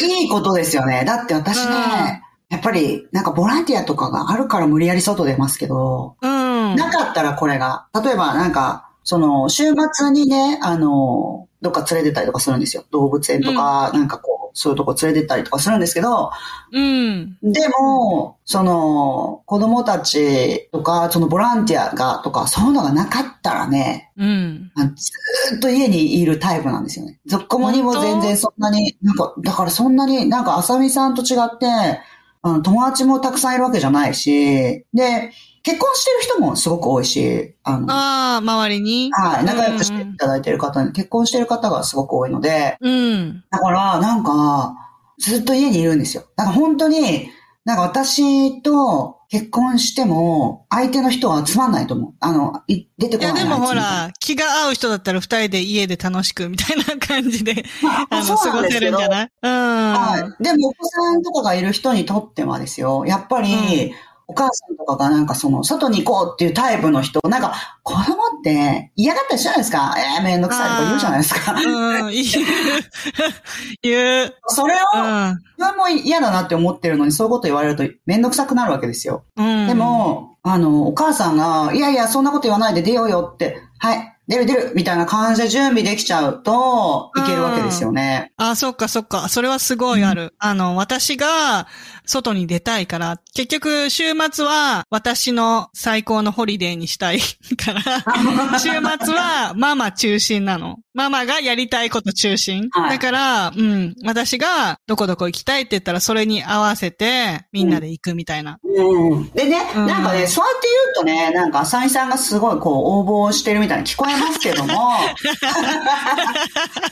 Speaker 2: いいことですよね。だって私ね、
Speaker 1: うん
Speaker 2: やっぱり、なんかボランティアとかがあるから無理やり外出ますけど、
Speaker 1: うん。
Speaker 2: なかったらこれが、例えばなんか、その、週末にね、あの、どっか連れてったりとかするんですよ。動物園とか、なんかこう、そういうとこ連れてったりとかするんですけど、
Speaker 1: うん。
Speaker 2: でも、その、子供たちとか、そのボランティアが、とか、そういうのがなかったらね、
Speaker 1: うん。
Speaker 2: あずーっと家にいるタイプなんですよね。ゾッコモにも全然そんなに、なんか、だからそんなに、なんか、あさみさんと違って、あの、友達もたくさんいるわけじゃないし、で、結婚してる人もすごく多いし、あの、
Speaker 1: ああ、周りに。
Speaker 2: はい、仲良くしていただいてる方に、結婚してる方がすごく多いので、
Speaker 1: うん。
Speaker 2: だから、なんか、ずっと家にいるんですよ。なんか本当に、なんか私と結婚しても、相手の人は集まんないと思う。あの、い出てこない
Speaker 1: でもほ
Speaker 2: あいつみたいな
Speaker 1: ら、気が合う人だったら二人で家で楽しくみたいな感じで、
Speaker 2: まあ
Speaker 1: あの、過ごせるんじゃない？うん。
Speaker 2: はい。でも、お子さんとかがいる人にとってはですよ、やっぱり、お母さんとかがなんかその、外に行こうっていうタイプの人、なんか、子供って嫌がったりしないですか？えー、めんどくさいとか言うじゃないですか。
Speaker 1: うん、(laughs) 言う。
Speaker 2: それを、
Speaker 1: うん。
Speaker 2: 自分も嫌だなって思ってるのに、そういうこと言われるとめんどくさくなるわけですよ。
Speaker 1: うん。
Speaker 2: で、も、あの、お母さんが、いやいや、そんなこと言わないで出ようよって、はい、出る出るみたいな感じで準備できちゃうと、いけるわけですよね。
Speaker 1: あ、そっかそっか。それはすごいある。あの、私が外に出たいから、結局週末は私の最高のホリデーにしたいから、(laughs) 週末はママ中心なの。ママがやりたいこと中心。
Speaker 2: はい
Speaker 1: だから、うん、私がどこどこ行きたいって言ったらそれに合わせてみんなで行くみたいな。
Speaker 2: うん。でね、
Speaker 1: うん
Speaker 2: なんかね、そうやって言うとね、なんか、浅井さんがすごいこう、応募してるみたいに聞こえますけども、(laughs)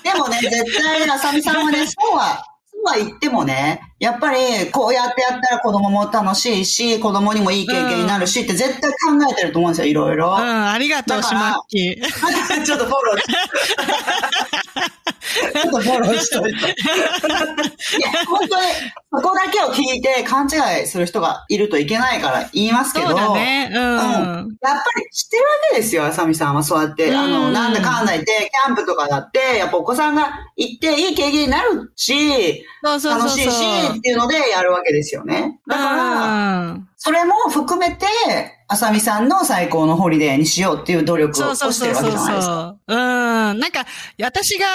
Speaker 2: でもね、絶対、浅見さんはね、そうは、は言ってもね、やっぱり、こうやってやったら子供も楽しいし、子供にもいい経験になるしって絶対考えてると思うんですよ、いろいろ。
Speaker 1: うん、ありがとう、しまっき。(laughs)
Speaker 2: ちょっとフォローし (laughs) ちょっとフォローしといて。いや、本当に、そこだけを聞いて勘違いする人がいるといけないから言いますけど。
Speaker 1: そうだね。うん。
Speaker 2: やっぱり知ってるわけですよ、あさみさんは。そうやって、あ
Speaker 1: う
Speaker 2: の、
Speaker 1: ん
Speaker 2: なんだかんだ言って、キャンプとかだって、やっぱお子さんが行っていい経験になるし。楽しいし、っていうのでやるわけですよね。だから、
Speaker 1: うん
Speaker 2: それも含めて、あさみさんの最高のホリデーにしようっていう努力を
Speaker 1: そうそうそう
Speaker 2: してるわけじゃないですか。
Speaker 1: そう。うん。なんか、私が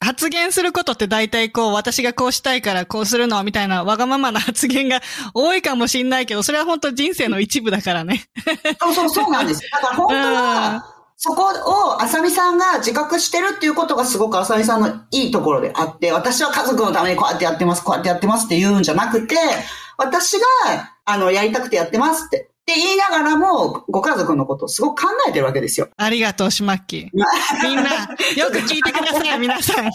Speaker 1: 発言することって大体こう、私がこうしたいからこうするのみたいなわがままな発言が多いかもしんないけど、それは本当人生の一部だからね。
Speaker 2: そうそうそうなんです。だから本当
Speaker 1: うん
Speaker 2: は、そこをあさみさんが自覚してるっていうことがすごくあさみさんのいいところであって、私は家族のためにこうやってやってます、こうやってやってますって言うんじゃなくて、私が、あの、やりたくてやってますって。って言いながらも、ご家族のことをすごく考えてるわけですよ。
Speaker 1: ありがとう、しまっき。みんな、よく聞いてください、皆さん。(laughs)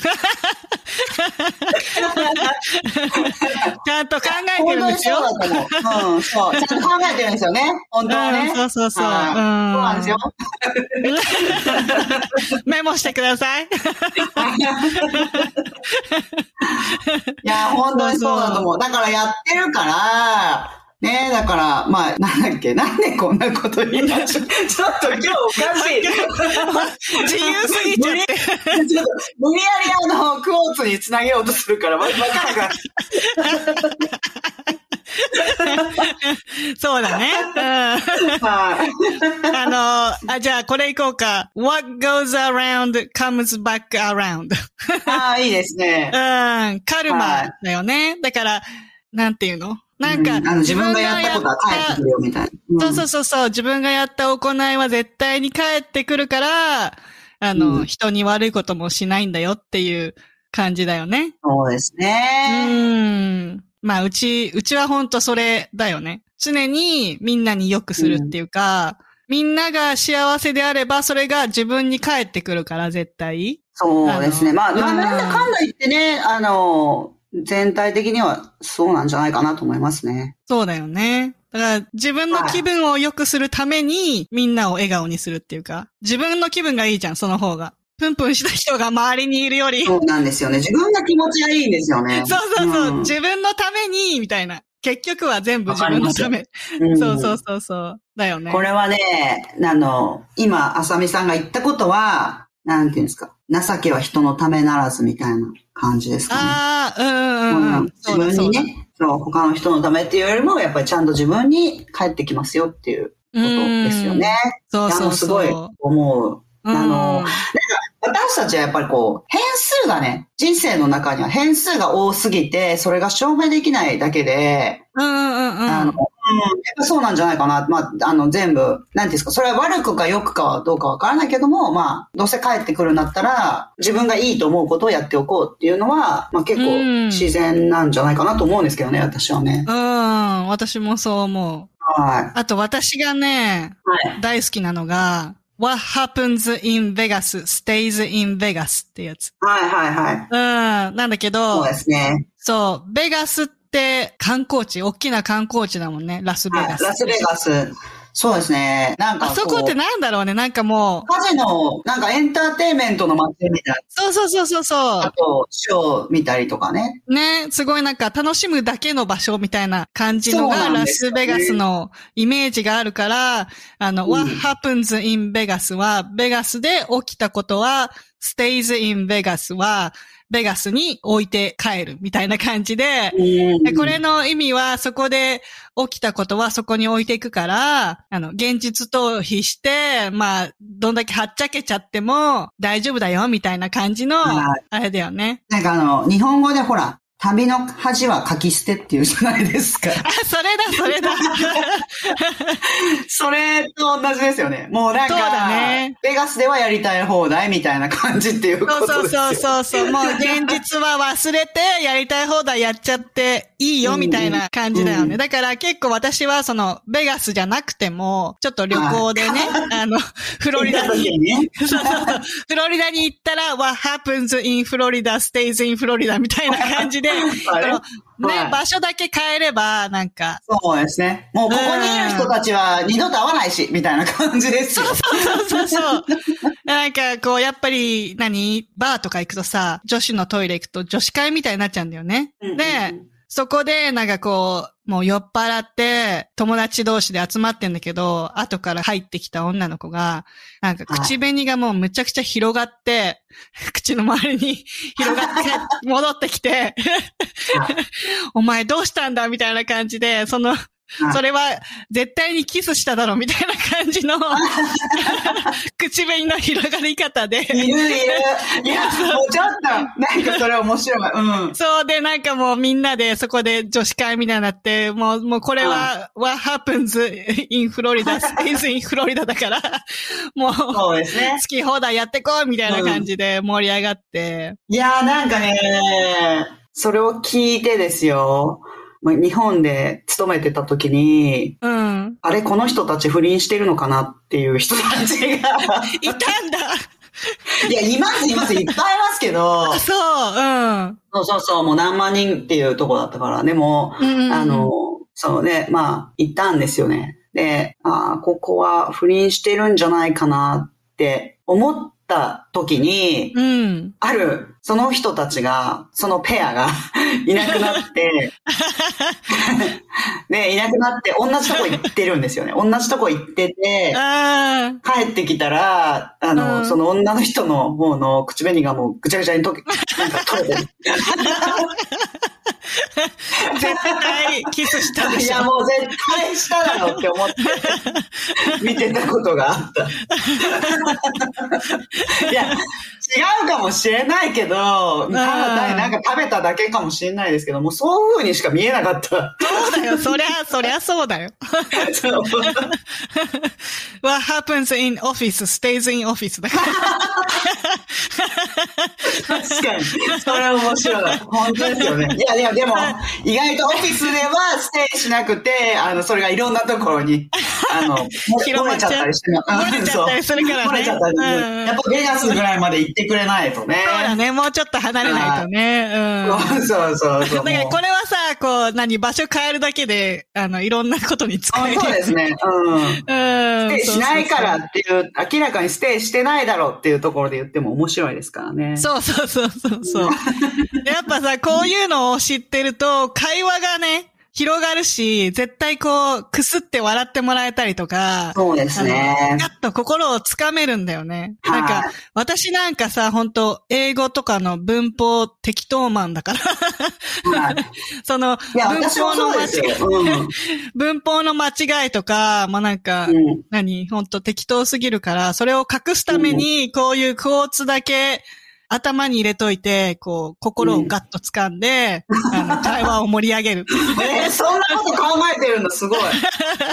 Speaker 1: ちゃんと考えてるんですよ。
Speaker 2: 本当にそうだと思う。うん、そう。ちゃんと考えてるんですよね。本当はね。
Speaker 1: うんそうそうそう
Speaker 2: そうなんですよ。(laughs)
Speaker 1: メモしてください。(laughs)
Speaker 2: いや、本当にそうだと思う。だからやってるから、ねだから、まあ、なんだっけ、なんでこんなこと言いましょう。(laughs) ちょっと今日おかしい。
Speaker 1: 自由すぎちゃって。
Speaker 2: ちょっと無理やりあの、クォーツにつなげようとするから、わわからなくなっ
Speaker 1: そうだね。うん。あの、あ、じゃあこれいこうか。What goes around comes back around.
Speaker 2: ああ、いいですね
Speaker 1: う。ん、カルマだよね。だから、なんていうの？なんか、
Speaker 2: うんあの自分がやったことは返ってくるよ、みたいな。うん
Speaker 1: そうそうそうそう、自分がやった行いは絶対に返ってくるから、あの、
Speaker 2: うん
Speaker 1: 人に悪いこともしないんだよっていう感じだよね。
Speaker 2: そうです
Speaker 1: う
Speaker 2: ね。
Speaker 1: ん。まあ、うち、うちは本当それだよね。常にみんなに良くするっていうか、みんなが幸せであれば、それが自分に返ってくるから、絶対。
Speaker 2: そうですね。まあ、
Speaker 1: うん
Speaker 2: まあなんだかんだ言ってね、あの、全体的にはそうなんじゃないかなと思いますね。
Speaker 1: そうだよね。だから、自分の気分を良くするために、みんなを笑顔にするっていうか、自分の気分がいいじゃん、その方が。プンプンした人が周りにいるより。
Speaker 2: そうなんですよね。自分が気持ちがいいんですよね。
Speaker 1: そうそうそう、
Speaker 2: ん
Speaker 1: 自分のために、みたいな。結局は全部自分のため。
Speaker 2: うん
Speaker 1: そうそうそうそう。だよね。
Speaker 2: これはね、あの、今、あさみさんが言ったことは、なんていうんですか。情けは人のためならずみたいな感じですかね。
Speaker 1: ああ、うんうん
Speaker 2: 自分にね、そう、他の人のためっていうよりも、やっぱりちゃんと自分に返ってきますよっていうことですよね。
Speaker 1: そうそう。
Speaker 2: すごい思う。
Speaker 1: うん
Speaker 2: あの私たちはやっぱりこう、変数がね、人生の中には変数が多すぎて、それが証明できないだけで、
Speaker 1: うんうんうんうん。
Speaker 2: あの、うん、やっぱそうなんじゃないかな。まあ、あの、全部、なんですか、それは悪くか良くかはどうかわからないけども、まあ、どうせ帰ってくるんだったら、自分がいいと思うことをやっておこうっていうのは、まあ結
Speaker 1: うん
Speaker 2: 構自然なんじゃないかなと思うんですけどね、私はね。
Speaker 1: うん、私もそう思う。
Speaker 2: はい。
Speaker 1: あと私がね、
Speaker 2: はい。
Speaker 1: 大好きなのが、What happens in Vegas stays in Vegas ってやつ。
Speaker 2: はいはいはい。
Speaker 1: うん、なんだけ
Speaker 2: そ
Speaker 1: ど
Speaker 2: う、ですね。
Speaker 1: そう、ベガスって観光地、大きな観光地だもんね、ラスベ
Speaker 2: はい。
Speaker 1: ガス。
Speaker 2: ラスベガス。そうですね。なんか
Speaker 1: あ。そこってなんだろうね、なんかもう、
Speaker 2: カジノ、なんかエンターテインメントの街みたい
Speaker 1: そうそうそうそうそ
Speaker 2: な。あと、ショー見たりとかね。
Speaker 1: う。ね、すごいなんか楽しむだけの場所みたいな感じのがラスベガスのイメージがあるから、あの、
Speaker 2: うん
Speaker 1: What happens in Vegas は、ベガスで起きたことは、stays in Vegas は、ベガスに置いて帰るみたいな感じで、でこれの意味は、そこで起きたことはそこに置いていくから、あの、現実逃避して、まあ、どんだけはっちゃけちゃっても大丈夫だよ、みたいな感じの、
Speaker 2: はい
Speaker 1: あれだよね。
Speaker 2: なんかあの、日本語でほら、旅の恥は書き捨てっていうじゃないですか。
Speaker 1: あ、それだ、それだ。(laughs)
Speaker 2: それと同じですよね。もうなんか、
Speaker 1: そうだね
Speaker 2: ベガスではやりたい放題みたいな感じっていうこ
Speaker 1: そうそう
Speaker 2: とですよ。
Speaker 1: そうそうそう。もう現実は忘れて、やりたい放題やっちゃっていいよ、みたいな感じだよね。
Speaker 2: うん
Speaker 1: だから結構私はその、ベガスじゃなくても、ちょっと旅行でね、あの、フロリダに。フロリダに行ったら、what happens in Florida stays in Florida みたいな感じで、ね、
Speaker 2: はい
Speaker 1: 場所だけ変えれば、なんか、
Speaker 2: そうですね。もうここにいる人たちは二度と会わないし、みたいな感じですよ。
Speaker 1: そうそうそう。なんか、こう、やっぱり、何？バーとか行くとさ、女子のトイレ行くと女子会みたいになっちゃうんだよね。で、そこで、なんかこう、もう酔っ払って友達同士で集まってんだけど、後から入ってきた女の子が、なんか口紅がもうむちゃくちゃ広がって、(laughs) 口の周りに (laughs) 広がって (laughs) 戻ってきて、お前どうしたんだ？みたいな感じで、その、それは絶対にキスしただろみたいな感じの (laughs) 口紅の広がり方で。
Speaker 2: いるいる。いや、もうちょっと、なんかそれ面白い。うん。
Speaker 1: そうで、なんかもうみんなでそこで女子会みたいになって、もう、もうこれは、what happens in Florida? Is in Florida だから、もう、好
Speaker 2: そうですね。
Speaker 1: き放題やってこうみたいな感じで盛り上がって、
Speaker 2: いやーなんかね、それを聞いてですよ。まあ日本で勤めてた時に、
Speaker 1: うん。
Speaker 2: あれ、この人たち不倫してるのかなっていう人たちが。(laughs)
Speaker 1: いたんだ
Speaker 2: いや、います、います、いっぱいいますけど、
Speaker 1: そう、うん。
Speaker 2: そうそうそう、もう何万人っていうとこだったから、でも、
Speaker 1: うん
Speaker 2: あの、そうね、まあ、行ったんですよね。で、ああ、ここは不倫してるんじゃないかなって思った時に、
Speaker 1: うん。
Speaker 2: ある、その人たちが、そのペアが (laughs) いなくなって、(laughs) で、いなくなって、同じとこ行ってるんですよね。同じとこ行ってて、帰ってきたら、あの、
Speaker 1: うん
Speaker 2: その女の人の方の口紅がもうぐちゃぐちゃに溶け、なんか取れてる。(laughs) (laughs)
Speaker 1: 絶対キスしたで
Speaker 2: いや、
Speaker 1: しょ。
Speaker 2: もう絶対しただろうって思って、(laughs) 見てたことがあった。(laughs) いや、違うかもしれないけど、ただなんか食べただけかもしれないですけど、もうそういう風にしか見えなかった。
Speaker 1: そうだよ、そりゃ、(laughs) そりゃそうだよ。What happens in office stays in office だから。
Speaker 2: 確かに。それ面白い。本当ですよね。いや、いや、でも、意外とオフィスではステイしなくて、あの、それがいろんなところに、あの、(laughs) 漏れちゃったりして
Speaker 1: 漏れちゃったりするからね
Speaker 2: 漏れちゃったりやっぱベガスぐらいまで行ってくれないとね。
Speaker 1: そうだね、もうちょっと離れないとね。うん。
Speaker 2: そうそうそう。
Speaker 1: だからこれはさ、こう、何、場所変えるだけで、あの、いろんなことに使
Speaker 2: あ
Speaker 1: える。
Speaker 2: そうですね。うん。
Speaker 1: うん。
Speaker 2: ステイしないからっていう、明らかにステイしてないだろうっていうところで言っても面白いですからね。
Speaker 1: そうそうそうそうそう。(laughs) やっぱさ、こういうのを知ってると、会話がね、広がるし、絶対こう、くすって笑ってもらえたりとか、
Speaker 2: そうですね。
Speaker 1: ガッと心をつかめるんだよね。
Speaker 2: はい
Speaker 1: なんか、私なんかさ、本当英語とかの文法適当マンだから、
Speaker 2: はい (laughs)
Speaker 1: その、文法の間
Speaker 2: そうですよ。
Speaker 1: 違い、
Speaker 2: うん。
Speaker 1: 文法の間違いとか、まあ、なんか、
Speaker 2: うん
Speaker 1: 何？本当適当すぎるから、それを隠すために、こういうクォーツだけ頭に入れといて、こう、心をガッと掴んで、あの、会話を盛り上げる。(laughs)
Speaker 2: えーそんなこと考えてるんだ、すごい。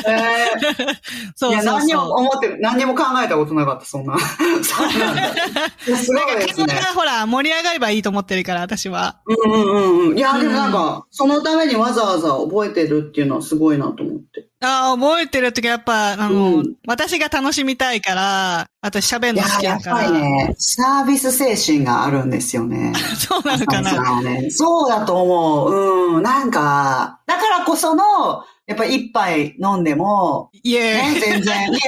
Speaker 2: えー (laughs)
Speaker 1: そう
Speaker 2: いや、何にも
Speaker 1: そうそう。
Speaker 2: 思って、何にも考えたことなかった、そんな。(laughs) そうなんだ。いやすごいですね
Speaker 1: 会話。がほら、盛り上がればいいと思ってるから、私は。
Speaker 2: うんうんうんうん。いや、でもなんか、そのためにわざわざ覚えてるっていうのはすごいなと思って。
Speaker 1: ああ、覚えてるときやっぱ、あの、
Speaker 2: うん
Speaker 1: 私が楽しみたいから、あと喋るの好き
Speaker 2: やっぱ
Speaker 1: だから。
Speaker 2: りね、サービス精神があるんですよね。(laughs)
Speaker 1: そうなのかな。
Speaker 2: はねそうだと思う。うん。なんか、だからこその、やっぱ一杯飲んでも、
Speaker 1: いえ。
Speaker 2: ね、全然、イエ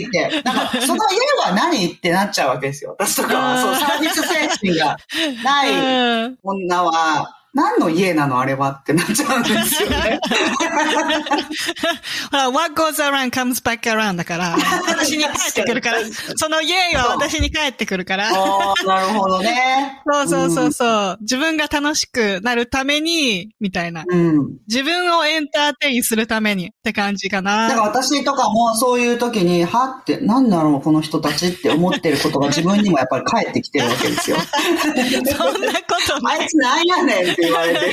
Speaker 2: ーイって。なんか、その家は何ってなっちゃうわけですよ。私とかは、
Speaker 1: うん
Speaker 2: そう、サービス精神がない
Speaker 1: うん
Speaker 2: 女は、何の家なのあれはってなっちゃうんですよね。(laughs)
Speaker 1: ほら、what goes around comes back around だから、(laughs) 私に帰ってくるから、その家は私に帰ってくるから。
Speaker 2: なるほどね。
Speaker 1: そうそうそうそう。自分が楽しくなるために、みたいな。
Speaker 2: うん。うん。
Speaker 1: 自分をエンターテインするためにって感じか
Speaker 2: だから
Speaker 1: な。
Speaker 2: 私とかもそういう時に、はって、なんだろう、この人たちって思ってることが自分にもやっぱり返ってきてるわけですよ。(laughs)
Speaker 1: そんなことない。
Speaker 2: あいつなんやねんって言われて。(laughs)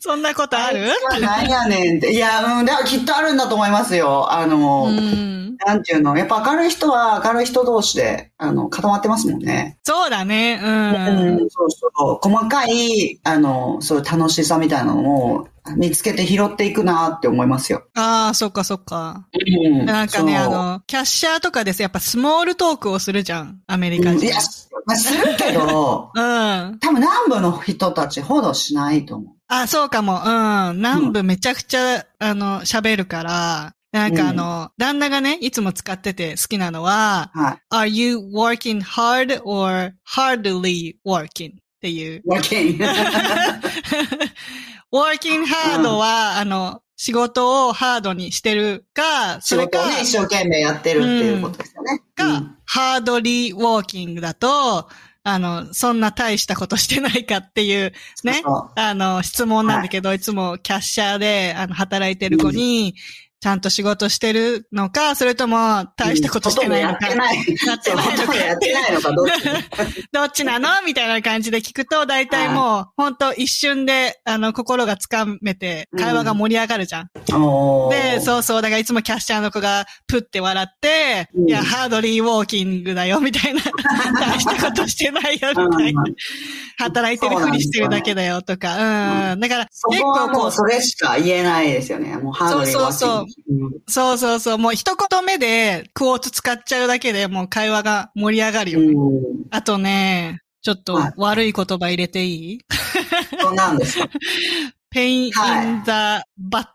Speaker 1: そんなことある？
Speaker 2: いつはなんやねんって。いや、うん、だからきっとあるんだと思いますよ。あの、
Speaker 1: うん。
Speaker 2: なんていうの、やっぱ明るい人は明るい人同士で、あの、固まってますもんね。
Speaker 1: そうだね。う。
Speaker 2: うんそうそう。細かい、あの、そういう楽しさみたいなのを見つけて拾っていくなって思いますよ。
Speaker 1: ああ、そっかそっか。
Speaker 2: うん
Speaker 1: なんかね、あの、キャッシャーとかですやっぱスモールトークをするじゃん。アメリカ人。
Speaker 2: うんいや、まあ、するけど、(laughs)
Speaker 1: うん。
Speaker 2: 多分南部の人たちほどしないと思う。
Speaker 1: あ、そうかも。うん。南部めちゃくちゃ、あの、喋るから、なんかあの、旦那がね、いつも使ってて好きなのは、
Speaker 2: はい。
Speaker 1: are you working hard or hardly working? っていう。
Speaker 2: わけん。(laughs)
Speaker 1: working hard は、あの、仕事をハードにしてるか、それか、
Speaker 2: ね、一生懸命やってるっていうことですよね。
Speaker 1: か、
Speaker 2: うん。
Speaker 1: ハードリーウォーキングだと、あの、そんな大したことしてないかっていう、ね、
Speaker 2: そうそう。
Speaker 1: あの、質問なんだけど、い、つもキャッシャーで、あの、働いてる子に、ちゃんと仕事してるのか、それとも、大したことしてないのか、
Speaker 2: ほとんどやってない。
Speaker 1: やってない
Speaker 2: やってないのか、どっち
Speaker 1: どっちなのみたいな感じで聞くと、大体もう、本当一瞬で、あの、心がつかめて、会話が盛り上がるじゃん。
Speaker 2: おー
Speaker 1: で、そうそう、だからいつもキャッシャーの子がプって笑って、
Speaker 2: うん
Speaker 1: いや、ハードリーウォーキングだよ、みたいな。(laughs) 大したことしてないよ、みたいな
Speaker 2: うん。
Speaker 1: 働いてるふりしてるだけだよ、とか。うん。だから、
Speaker 2: そ
Speaker 1: 結
Speaker 2: こはもう
Speaker 1: 構こう、
Speaker 2: それしか言えないですよね。もうハードリー
Speaker 1: そうそうそう
Speaker 2: ワーキング
Speaker 1: そうそうそう、もう一言目でクォーツ使っちゃうだけでもう会話が盛り上がるよね。
Speaker 2: うん。
Speaker 1: あとね、ちょっと
Speaker 2: はい
Speaker 1: 悪い言葉入れていい？
Speaker 2: そうなんですか？
Speaker 1: ?pain
Speaker 2: はい
Speaker 1: in the butt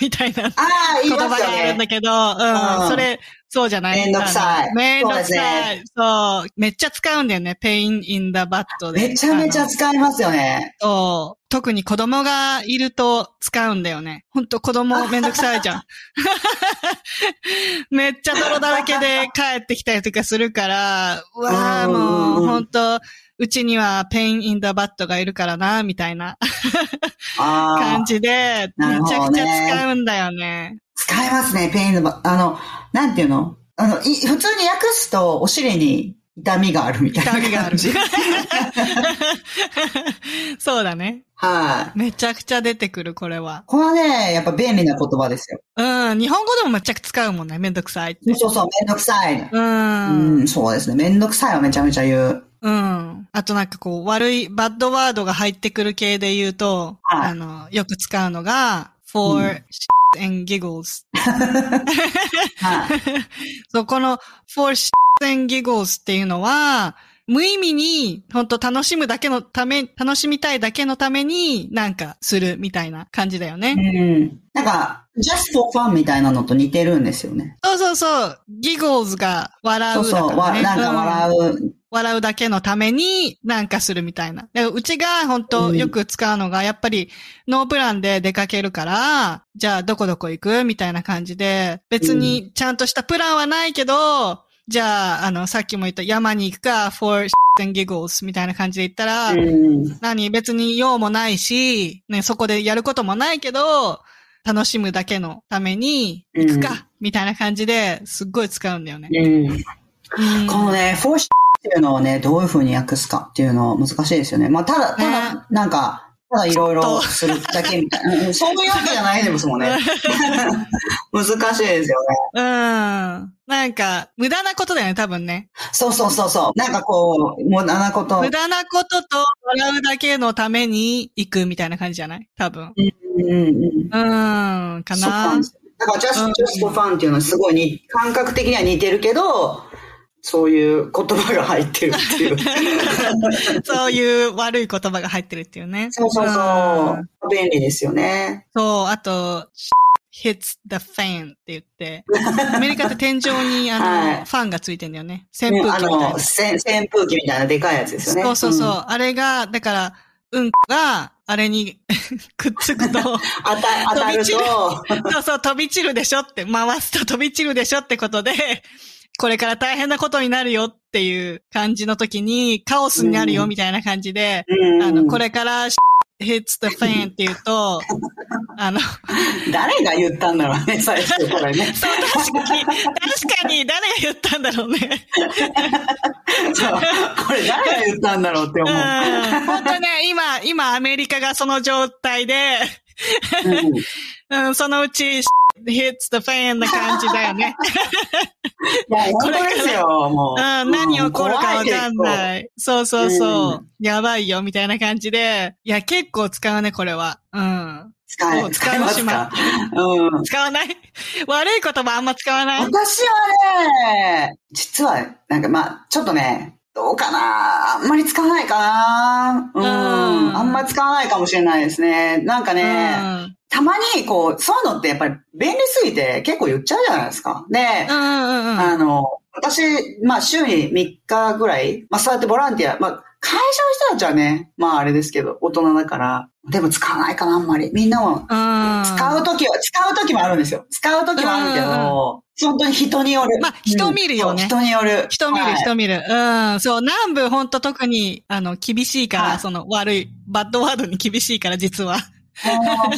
Speaker 1: みたいな
Speaker 2: ああ、言い
Speaker 1: 言葉が。あるんだけど、
Speaker 2: うん
Speaker 1: うん、それ、そうじゃない
Speaker 2: めんどくさい
Speaker 1: めんどくさ
Speaker 2: ね
Speaker 1: い。そう。めっちゃ使うんだよね。pain in the butt で。
Speaker 2: めちゃめちゃ使いますよね。
Speaker 1: そう。特に子供がいると使うんだよね。ほんと子供めんどくさいじゃん。(laughs) めっちゃ泥だらけで帰ってきたりとかするから、うわあ
Speaker 2: うん
Speaker 1: もう、ほんと、うちには pain in the butt がいるからな、みたいな感。じで、めちゃくち
Speaker 2: ね
Speaker 1: ゃ使うんだよね。
Speaker 2: 使いますね、 pain in the bu、あの、なんていうの？あの、い普通に訳すと、お尻に痛みがあるみたいな
Speaker 1: 痛みがある。(laughs) そうだね。
Speaker 2: はい。
Speaker 1: めちゃくちゃ出てくる、これは。
Speaker 2: これはね、やっぱ便利な言葉ですよ。
Speaker 1: うん、日本語でもめっちゃ使うもんね。めんどくさいって。
Speaker 2: そうそう、めんどくさい。
Speaker 1: う。
Speaker 2: うんん、そうですね。めんどくさいはめちゃめちゃ言う。
Speaker 1: うん。あとなんかこう、悪い、バッドワードが入ってくる系で言うと、
Speaker 2: はい
Speaker 1: あの、よく使うのが、for
Speaker 2: うん
Speaker 1: shit and giggles。
Speaker 2: はい。
Speaker 1: そう、この for shit and giggles っていうのは、無意味に、本当楽しむだけのため、楽しみたいだけのためになんかするみたいな感じだよね。
Speaker 2: うん。なんか、just for fun みたいなのと似てるんですよね。
Speaker 1: そうそうそう。giggles が笑
Speaker 2: そううそう、わ
Speaker 1: だからね。
Speaker 2: なんか笑
Speaker 1: うん
Speaker 2: う。
Speaker 1: 笑うだけのためになんかするみたいな。でうちが本当
Speaker 2: うん
Speaker 1: よく使うのが、やっぱりノープランで出かけるから、じゃあどこどこ行くみたいな感じで、別にちゃんとしたプランはないけど、じゃあ、あの、さっきも言った山に行くか、for and giggles みたいな感じで言ったら、
Speaker 2: うん。
Speaker 1: 何？別に用もないし、ね、そこでやることもないけど、楽しむだけのために行くか、
Speaker 2: うん
Speaker 1: みたいな感じですっごい使うんだよね。
Speaker 2: うん。
Speaker 1: うん
Speaker 2: このね、for っていうのをね、どういう風に訳すかっていうのは難しいですよね。まあ、ただ、た
Speaker 1: ね
Speaker 2: だ、なんか、ただいろいろするだけみたいな。うんそういうわけじゃないですもんね。(laughs) 難しいですよね。
Speaker 1: うん。なんか、無駄なことだよね、多分ね。
Speaker 2: そうそうそうそう。なんかこう、無駄なこと。
Speaker 1: 無駄なことと笑うだけのために行くみたいな感じじゃない？多分。
Speaker 2: うんうんうん。
Speaker 1: うん、か
Speaker 2: な
Speaker 1: なん
Speaker 2: ですよ。だから、just,
Speaker 1: うん
Speaker 2: just for fun っていうのはすごいに、感覚的には似てるけど、そういう言葉が入ってるっていう。(laughs)
Speaker 1: そういう悪い言葉が入ってるっていうね。
Speaker 2: そうそうそう。便利ですよね。
Speaker 1: そう、あと、hits the fan って言って、アメリカって天井に (laughs) あの、
Speaker 2: はい
Speaker 1: ファンがついてんだよね。扇風機みたいな
Speaker 2: の、。せん扇風機みたいなでかいやつですよね。
Speaker 1: そうそうそう。
Speaker 2: ん
Speaker 1: あれが、だから、うんこが、あれに (laughs) くっつくと、(laughs)
Speaker 2: 当た当たると、
Speaker 1: そうそう、飛び散るでしょって、回すと飛び散るでしょってことで、これから大変なことになるよっていう感じの時に、カオスになるよみたいな感じで、
Speaker 2: うん。
Speaker 1: あの、これから hits the fan って言うと、(laughs) あの、
Speaker 2: 誰が言ったんだろうね、最初これね。
Speaker 1: そう、確かに、確かに誰が言ったんだろうね。
Speaker 2: そう。これ誰が言ったんだろうって
Speaker 1: うん。
Speaker 2: 思う。
Speaker 1: 本当ね、今、今アメリカがその状態で、
Speaker 2: うん
Speaker 1: うん、そのうち hits the fan な感じだよね。(laughs)
Speaker 2: いや、本当ですよ、もう。
Speaker 1: うん、何起こるかわかん
Speaker 2: い。
Speaker 1: ない。そうそうそう。
Speaker 2: う
Speaker 1: やばいよ、みたいな感じで。いや、結構使うね、これは。うん。
Speaker 2: 使え、使いますか？うん。
Speaker 1: 使わない？(laughs) 悪い言葉あんま使わない？
Speaker 2: 私はね、実は、なんかまあ、ちょっとね、どうかな？あんまり使わないかなうん。
Speaker 1: うん
Speaker 2: あんまり使わないかもしれないですね。なんか
Speaker 1: う
Speaker 2: ね、
Speaker 1: ん。
Speaker 2: たまにこう、そういうのってやっぱり便利すぎて結構言っちゃうじゃないですか。で。あの、私、まあ週に3日ぐらい、まあそうやってボランティア、まあ会社の人たちはね、まああれですけど、大人だから、でも使わないかな、あんまり。みんなも、
Speaker 1: うん。
Speaker 2: 使うときは、使うときもあるんですよ。使うときもあるけど、本当に人による。
Speaker 1: まあ人見るよね
Speaker 2: 人による。
Speaker 1: 人見る、
Speaker 2: はい
Speaker 1: 人見る。うん。そう、南部ほんと特に、あの、厳しいから、
Speaker 2: はい
Speaker 1: その悪い、バッドワードに厳しいから、実は。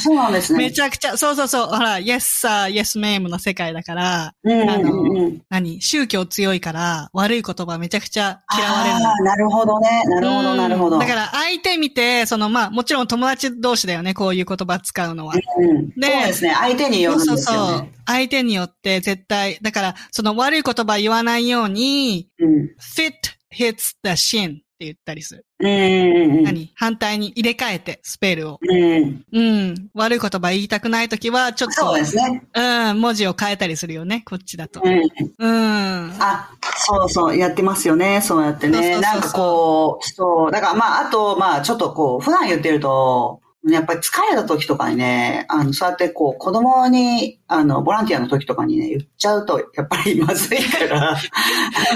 Speaker 2: そうなんですね。
Speaker 1: めちゃくちゃ、そうそうそう、ほら、イエスさ、イエスメームの世界だから、
Speaker 2: うん。
Speaker 1: 何？宗教強いから、悪い言葉めちゃくちゃ嫌われるの
Speaker 2: ああ、なるほどね。なるほど、
Speaker 1: うん
Speaker 2: なるほど。
Speaker 1: だから相手見て、そのまあもちろん友達同士だよね、こういう言葉使うのは。
Speaker 2: うん、
Speaker 1: で
Speaker 2: そうですね。相手によるん
Speaker 1: そう
Speaker 2: ですよ
Speaker 1: そうそう
Speaker 2: ね。。
Speaker 1: 相手によって絶対、だからその悪い言葉言わないように、
Speaker 2: うん。
Speaker 1: fit hits the shin って言ったりする。
Speaker 2: うん。
Speaker 1: 何？反対に入れ替えて、スペルを。
Speaker 2: うん。
Speaker 1: うん。悪い言葉言いたくないときは、ちょっと
Speaker 2: そう、ですね。
Speaker 1: うん、文字を変えたりするよね、こっちだと
Speaker 2: う。ん。
Speaker 1: うん。
Speaker 2: あ、そうそう、やってますよね。そうやってね。
Speaker 1: そうそうそうそう
Speaker 2: なんかこう、そう。だからまあ、あと、まあ、ちょっとこう、普段言ってると、やっぱり疲れた時とかにね、あの、そうやってこう、子供に、あの、ボランティアの時とかにね、言っちゃうと、やっぱりまずいから。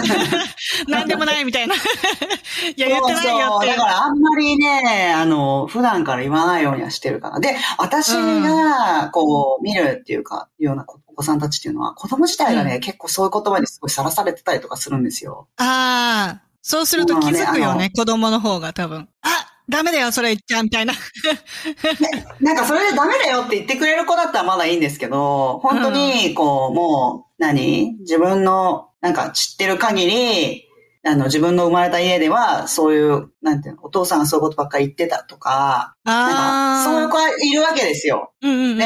Speaker 2: (laughs)
Speaker 1: なんでもないみたいな。(laughs) いや、言ってないよって。
Speaker 2: だからあんまりね、あの、普段から言わないようにはしてるから。で、私が、こう、見るっていうか、ようなお子さんたちっていうのは、子供自体がね、結構そういう言葉にすごいさらされてたりとかするんですよ。
Speaker 1: ああ、そうすると気づくよ
Speaker 2: まあねあ
Speaker 1: ね、子供の方が多分。あダメだよ、それ言っちゃうみたいな。
Speaker 2: なんかそれでダメだよって言ってくれる子だったらまだいいんですけど、本当に、こう、もう、何？自分の、なんか知ってる限り、あの、自分の生まれた家では、そういう、なんていうの、お父さんがそういうことばっかり言ってたとか、なん。か、そういう子はいるわけですよ。
Speaker 1: うんうんうん。
Speaker 2: で、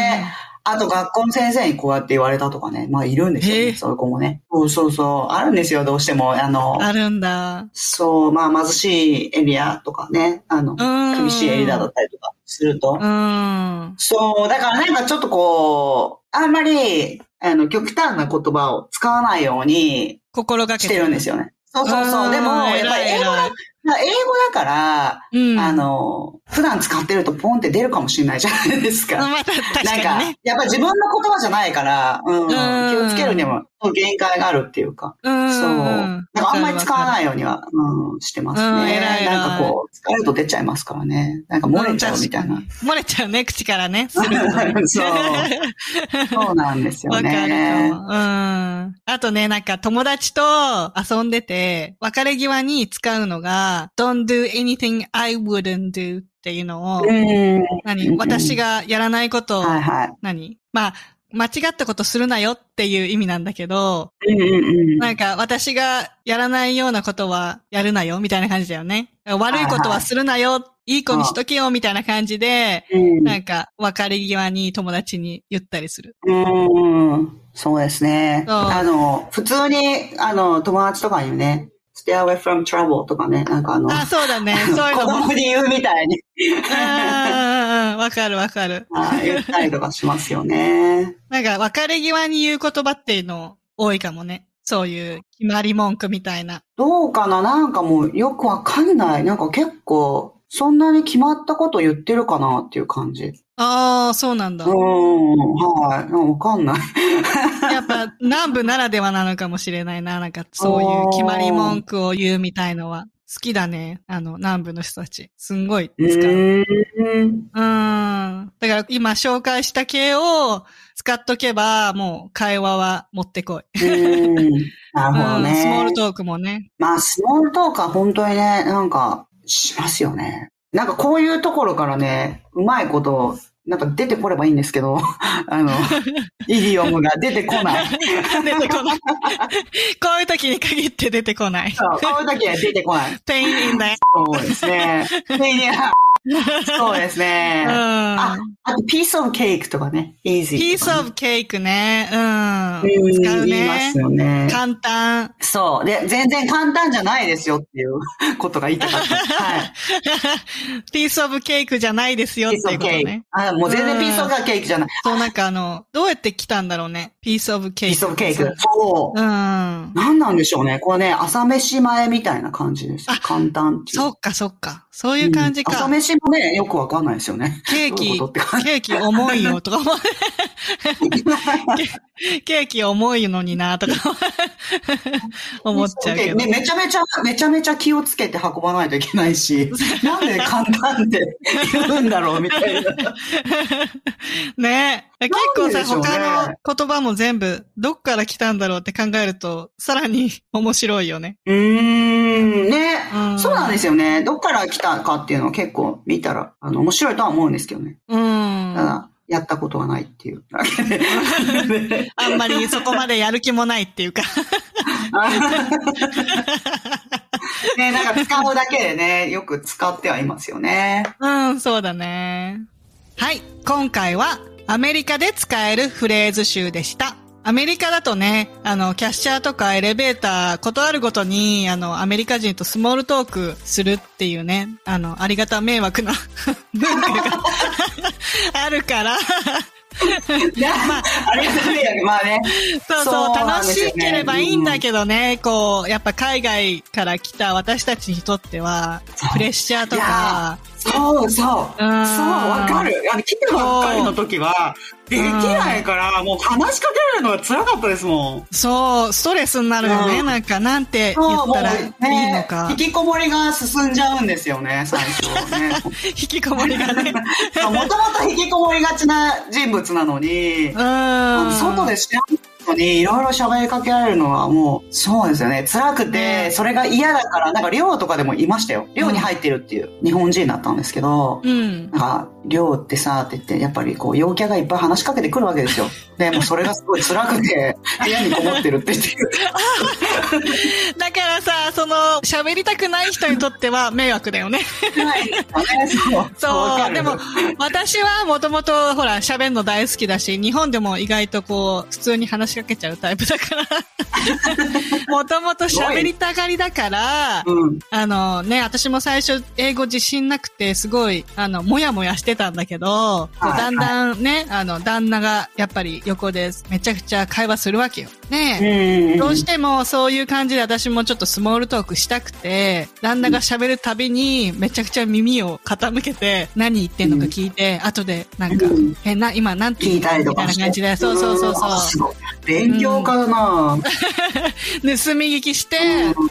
Speaker 2: あと学校の先生にこうやって言われたとかね。まあいるんですよね。そういう子もね。そうそうそう。あるんですよ、どうしても。あの、
Speaker 1: あるんだ。
Speaker 2: そう、まあ貧しいエリアとかね。あの、
Speaker 1: うん
Speaker 2: 厳しいエリアだったりとかすると。
Speaker 1: うん。
Speaker 2: そう、だからなんかちょっとこう、あんまり、あの、極端な言葉を使わないように
Speaker 1: 心がけ
Speaker 2: してるんですよね。そうそうそう。でも、やっぱり英語だ、まあ英語だから、
Speaker 1: うん。
Speaker 2: あの、普段使ってるとポンって出るかもしれないじゃないですか。
Speaker 1: また確
Speaker 2: なんかやっぱ自分の言葉じゃないから、うん、
Speaker 1: ん
Speaker 2: 気をつけるにも限界があるっていうか、
Speaker 1: うん。
Speaker 2: そう。なんかあんまり使わ
Speaker 1: い。
Speaker 2: ないようには、うん、してますね。なんかこう、使えると出ちゃいますからね。なんか漏れちゃうみたいな。
Speaker 1: ん。漏れちゃうね、口からね。(laughs)
Speaker 2: そう (laughs) そうなんですよね。
Speaker 1: うん。あとね、なんか友達と遊んでて、別れ際に使うのが、don't do anything I wouldn't do っていうのを、
Speaker 2: うん。
Speaker 1: 何？
Speaker 2: うん
Speaker 1: 私がやらないことを。何？まあ、間違ったことするなよっていう意味なんだけど。なんか私がやらないようなことはやるなよみたいな感じだよね。悪いことはするなよ、いい子にしとけよみたいな感じで、
Speaker 2: うん
Speaker 1: なんか別れ際に友達に言ったりする。
Speaker 2: うん。そうですね。あの、普通に、あの、友達とかにね、stay away from trouble とかね、なんかあの、
Speaker 1: あ、そうだね。そういう
Speaker 2: 子
Speaker 1: のも。
Speaker 2: 供に言うみたいに
Speaker 1: うんわかるわかる。(laughs)
Speaker 2: あ言ったりとかしますよね。
Speaker 1: なんか別れ際に言う言葉っていうの多いかもね。そういう決まり文句みたいな。
Speaker 2: どうかな？なんかもうよくわかんない。なんか結構、そんなに決まったこと言ってるかなっていう感じ。
Speaker 1: ああ、そうなんだ
Speaker 2: う。ん、はい。わかんない。
Speaker 1: やっぱ南部ならではなのかもしれないな。なんかそういう決まり文句を言うみたいのは。好きだね。あの、南部の人たち。すんごい使う。
Speaker 2: うーん。
Speaker 1: うん。だから今紹介した系を使っとけば、もう会話は持ってこい。
Speaker 2: うんなるほど
Speaker 1: うん、スモール
Speaker 2: ね。
Speaker 1: トークもね。
Speaker 2: まあ、スモールトークは本当にね、なんか、しますよね。なんかこういうところからね、うまいこと、なんか出てこればいいんですけど、(laughs) あの、(laughs) イディオムが出てこない。(laughs)
Speaker 1: 出てこない。こういう時に限って出てこない。
Speaker 2: そう、こういう時は出てこない。
Speaker 1: pain in the
Speaker 2: そうですね。いやそうですね。あ
Speaker 1: うん。
Speaker 2: あと、ピースオブケーキとかね。イージー。
Speaker 1: piece of cake ね。うん。
Speaker 2: うん
Speaker 1: 使う
Speaker 2: 言いま
Speaker 1: ね
Speaker 2: す。よね。
Speaker 1: 簡単。
Speaker 2: そう。で、全然簡単じゃないですよっていう (laughs) ことが言いたかった。はい。
Speaker 1: piece of cake じゃないですよっていうこと
Speaker 2: ピースオブケーキ
Speaker 1: ね。。
Speaker 2: あ、もう全然ピースオブケーキじゃない。
Speaker 1: そう、なんかあの、どうやって来たんだろうね。piece of
Speaker 2: ピ
Speaker 1: cake。
Speaker 2: ースオブケーキ。そう
Speaker 1: う。ん。
Speaker 2: 何なんでしょうね。これね、朝飯前みたいな感じです
Speaker 1: あ。
Speaker 2: 簡単っていう。
Speaker 1: そっかそっか。そういう感じか。
Speaker 2: うん朝飯ちもね、よくわかんないですよね。
Speaker 1: ケーキ、
Speaker 2: どういう
Speaker 1: ケーキ重いよとか (laughs) ケーキ重いのになとか思っちゃうけど。
Speaker 2: ね、めちゃめちゃ、めちゃめちゃ気をつけて運ばないといけないし、なんで簡単って言うんだろうみたいな。(laughs)
Speaker 1: ね結構さ、
Speaker 2: ね
Speaker 1: 他の言葉も全部、どっから来たんだろうって考えると、さらに面白いよね。
Speaker 2: うーん、ね、
Speaker 1: うん
Speaker 2: そうなんですよね。どっから来たかっていうのを結構見たら、あの、面白いとは思うんですけどね。
Speaker 1: うん。
Speaker 2: ただ、やったことがないっていうだけで。(laughs)
Speaker 1: あんまりそこまでやる気もないっていうか。(laughs)
Speaker 2: ね、なんか使うだけでね、よく使ってはいますよね。
Speaker 1: うん、そうだね。はい。今回はアメリカで使えるフレーズ集でした。アメリカだとね、あの、キャッシャーとかエレベーター、ことあるごとに、あの、アメリカ人とスモールトークするっていうね、あの、ありがた迷惑な (laughs) 文化が (laughs) あるから、
Speaker 2: まあ、あれだね、まあね。
Speaker 1: そうそう
Speaker 2: そうなん
Speaker 1: 楽しければいいんだけどね、こう、やっぱ海外から来た私たちにとっては、プレッシャーとか、
Speaker 2: そうそう。そう、
Speaker 1: うん
Speaker 2: わかる。あの、来てばっかりの時は、できないから、もう話しかけるのが辛かったですもん。
Speaker 1: そう、ストレスになるよね。
Speaker 2: うん
Speaker 1: なんか、なんて言ったらいいのか。
Speaker 2: 引きこもりが進んじゃうんですよね、最初ね。(laughs)
Speaker 1: 引きこもりがね。
Speaker 2: もともと引きこもりがちな人物なのに、
Speaker 1: うん。
Speaker 2: 外で知らんのにいろいろ喋りかけられるのはもう、そうですよね。辛くて、それが嫌だから、なんか寮とかでもいましたよ。寮に入ってるっていう日本人だったんですけど、
Speaker 1: うん。
Speaker 2: なんか、寮ってさ、って言って、やっぱりこう、陽キャがいっぱい話しかけてくるわけですよ。(laughs) で、もうそれがすごい辛くて、部屋にこもってるって言って。(laughs)
Speaker 1: だからさ、その、喋りたくない人にとっては (laughs) 迷惑だよね。
Speaker 2: ないそう。
Speaker 1: でも、私はもともと、ほら、喋るの大好きだし、日本でも意外とこう、普通に話しかけちゃうタイプだから。もともと喋りたがりだから、
Speaker 2: うん。
Speaker 1: あのね、私も最初英語自信なくて、すごい、あの、もやもやしてたんだけど、だんだんね、あの、旦那がやっぱり横でめちゃくちゃ会話するわけよ。ね
Speaker 2: うん。
Speaker 1: どうしてもそういう感じで私もちょっとスモールトークしたくて、旦那が喋るたびにめちゃくちゃ耳を傾けて何言ってんのか聞いて、後でなんか
Speaker 2: うん、
Speaker 1: え、な、今なんて言ったみたい。な感じで、そうそうそうそう。
Speaker 2: そう。勉強家だな、
Speaker 1: 盗み聞きして、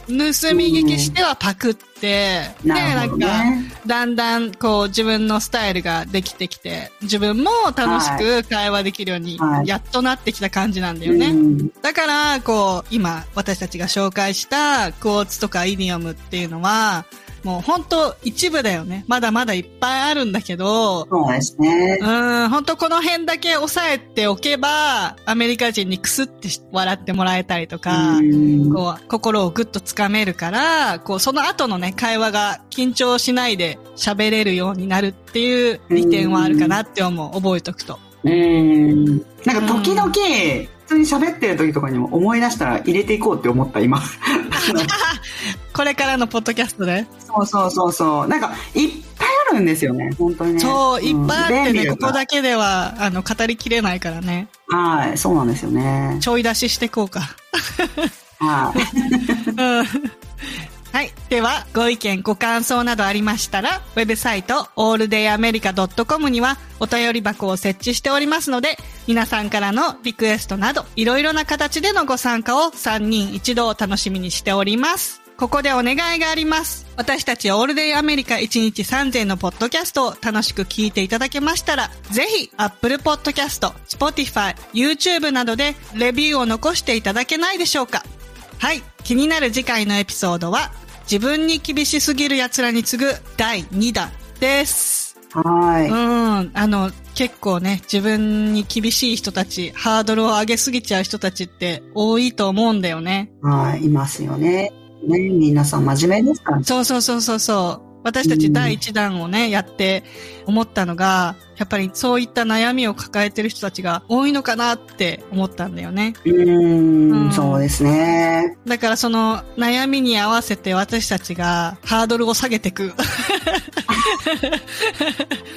Speaker 1: 盗み聞きしてはパクって、で、
Speaker 2: なるほど
Speaker 1: なんか、
Speaker 2: ね。
Speaker 1: だんだんこう自分のスタイルができてきて、自分も楽しく会話できるように
Speaker 2: はい
Speaker 1: やっとなってきた感じなんだよね。
Speaker 2: うん
Speaker 1: だから、こう、今私たちが紹介したクォーツとかイディオムっていうのは、もう本当一部だよね。まだまだいっぱいあるんだけど、
Speaker 2: そうですね。
Speaker 1: うん、本当この辺だけ押さえておけば、アメリカ人にクスって笑ってもらえたりとか、
Speaker 2: うん
Speaker 1: こう、心をぐっとつかめるから、こう、その後のね、会話が緊張しないで喋れるようになるっていう利点はあるかなって思う。覚えとくと。
Speaker 2: うん。なんか時々、普通に喋ってる時とかにも思い出したら入れていこうって思った、今。(laughs)
Speaker 1: これからのポッドキャストで。
Speaker 2: そうそうそうそう。なんか、いっぱいあるんですよね、本当にね。
Speaker 1: そう、いっぱいあってね、こ
Speaker 2: 便利だから
Speaker 1: こだけでは、あの、語りきれないからね。
Speaker 2: はい、そうなんですよね。
Speaker 1: ちょい出ししていこうか。
Speaker 2: はい。(laughs)
Speaker 1: うんはい。では、ご意見、ご感想などありましたら、ウェブサイト、alldayamerica.com にはお便り箱を設置しておりますので、皆さんからのリクエストなど、いろいろな形でのご参加を3人一度楽しみにしております。ここでお願いがあります。私たちオールデイアメリカ1日3000のポッドキャストを楽しく聞いていただけましたら、ぜひ Apple Podcast、Spotify、YouTube などでレビューを残していただけないでしょうか。はい。気になる次回のエピソードは、自分に厳しすぎる奴らに次ぐ第2弾です。
Speaker 2: はい。
Speaker 1: うん。あの、結構ね、自分に厳しい人たち、ハードルを上げすぎちゃう人たちって多いと思うんだよね。
Speaker 2: はい、いますよね。ね、皆さん真面目ですから。
Speaker 1: そうそうそうそうそう。私たち第1弾をね、やって思ったのが、やっぱりそういった悩みを抱えてる人たちが多いのかなって思ったんだよね。
Speaker 2: うー
Speaker 1: うん
Speaker 2: ん、そうですね。
Speaker 1: だからその悩みに合わせて私たちがハードルを下げていく。(laughs)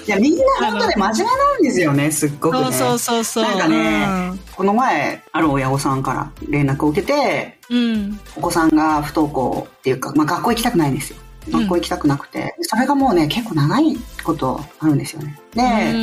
Speaker 2: いや、みんな本当に真面目なんですよね、すっごくね。
Speaker 1: そうそうそうそう。
Speaker 2: なんかねこの前、ある親御さんから連絡を受けて、
Speaker 1: うん。うん。
Speaker 2: お子さんが不登校っていうか、まあ学校行きたくないんですよ。学校行きたくなくて、それがもうね、結構長いことあるんですよね。で、
Speaker 1: う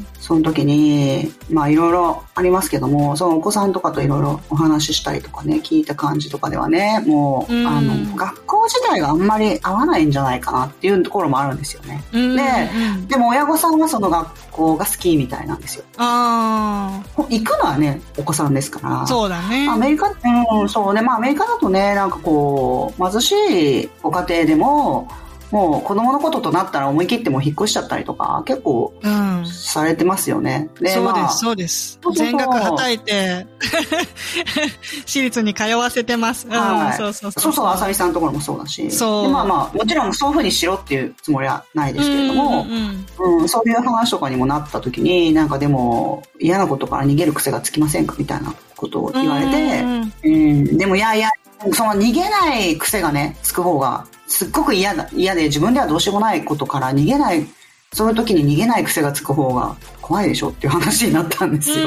Speaker 1: ん。
Speaker 2: その時に、まあいろいろありますけども、そのお子さんとかといろいろお話ししたりとかね、聞いた感じとかではね、もう、
Speaker 1: うん
Speaker 2: あの、学校自体があんまり合わないんじゃないかなっていうところもあるんですよね。
Speaker 1: うん。
Speaker 2: で
Speaker 1: うん
Speaker 2: でも親御さんはその学校が好きみたいなんですよ。
Speaker 1: あ
Speaker 2: 行くのはね、お子さんですから。
Speaker 1: あ、そうだね。
Speaker 2: アメリカ、うん、そうね、まあアメリカだとね、なんかこう、貧しいご家庭でも、もう子供のこととなったら思い切ってもう引っ越しちゃったりとか、結構
Speaker 1: うん。
Speaker 2: されてますよね。でまあ
Speaker 1: そうです、そうです全額はたいて、私立に通わせてます。うん、
Speaker 2: はい
Speaker 1: そうそうそう。
Speaker 2: そうそう、浅見さんのところもそうだし。
Speaker 1: そう
Speaker 2: でまあまあ、もちろんそういうふうにしろっていうつもりはないですけれども、
Speaker 1: うんうんうん
Speaker 2: うん、そういう話とかにもなった時に、なんかでも、嫌なことから逃げる癖がつきませんかみたいなことを言われて、
Speaker 1: うん
Speaker 2: うん、でもいやいや、その逃げない癖がね、つく方が、すっごく嫌だ、嫌で自分ではどうしようもないことから逃げない、そういう時に逃げない癖がつく方が怖いでしょっていう話になったんですよ。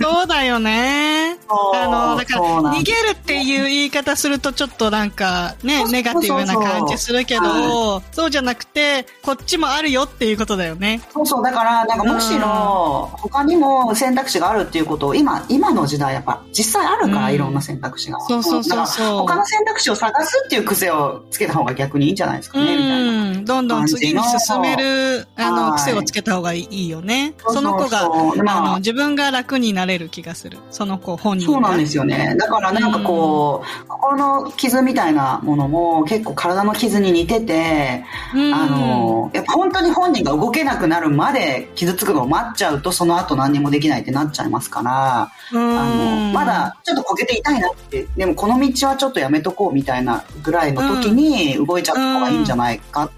Speaker 1: そうだよね。あの、だから、逃げるっていう言い方するとちょっとなんかね、ネガティブな感じするけど、
Speaker 2: は
Speaker 1: そうじゃなくて、こっちもあるよっていうことだよね。
Speaker 2: そうそう、だから、なんかむしろ、他にも選択肢があるっていうことを、今、今の時代やっぱ、実際あるから、
Speaker 1: うん
Speaker 2: いろんな選択肢が。
Speaker 1: そうそうそうそう
Speaker 2: 他の選択肢を探すっていう癖をつけた方が逆にいいんじゃないですか
Speaker 1: う
Speaker 2: ね、みたいな。
Speaker 1: ん。どんどん次に進める、あの、
Speaker 2: はい
Speaker 1: 癖をつけた方がいいよね。
Speaker 2: そうそうそう
Speaker 1: その子が、
Speaker 2: まあ
Speaker 1: あの、自分が楽になれる気がする。その子本。
Speaker 2: そうなんですよね。だからなんかこう、心の傷みたいなものも結構体の傷に似てて、
Speaker 1: うん。
Speaker 2: あの、やっぱ本当に本人が動けなくなるまで傷つくのを待っちゃうと、その後何にもできないってなっちゃいますから、
Speaker 1: うん。
Speaker 2: あの、まだちょっとこけて痛いなって、でもこの道はちょっとやめとこうみたいなぐらいの時に動いちゃった方がいいんじゃないかって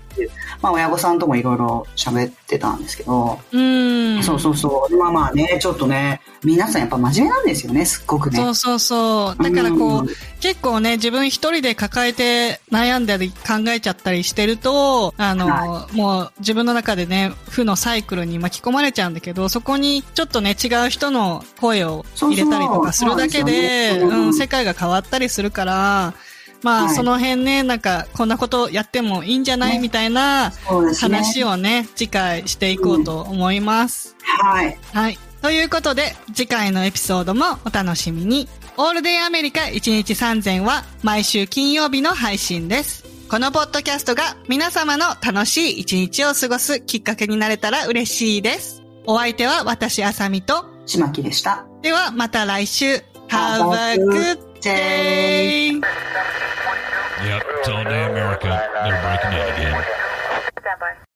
Speaker 2: まあ親御さんともいろいろ喋ってたんですけど、
Speaker 1: うん。
Speaker 2: そうそうそう。まあまあね、ちょっとね、皆さんやっぱ真面目なんですよね、すっごくね。
Speaker 1: そうそうそう。だからこう、
Speaker 2: うん
Speaker 1: 結構ね、自分一人で抱えて悩んだり考えちゃったりしてると、あの、
Speaker 2: は
Speaker 1: もう自分の中でね、負のサイクルに巻き込まれちゃうんだけど、そこにちょっとね、違う人の声を入れたりとかするだけで、
Speaker 2: うん、
Speaker 1: 世界が変わったりするから、まあ、
Speaker 2: はい
Speaker 1: その辺ね、なんか、こんなことやってもいいんじゃない、
Speaker 2: ね
Speaker 1: みたいな。話をね、次回していこうと思います。
Speaker 2: はい。
Speaker 1: はい。ということで、次回のエピソードもお楽しみに。オールデイアメリカ1日3000は毎週金曜日の配信です。このポッドキャストが皆様の楽しい一日を過ごすきっかけになれたら嬉しいです。お相手は私、あさみと、
Speaker 2: ちまきでした。
Speaker 1: ではまた来週。Have a good day!
Speaker 4: Yep, it's all day America. They're breaking in again.
Speaker 5: Stand by.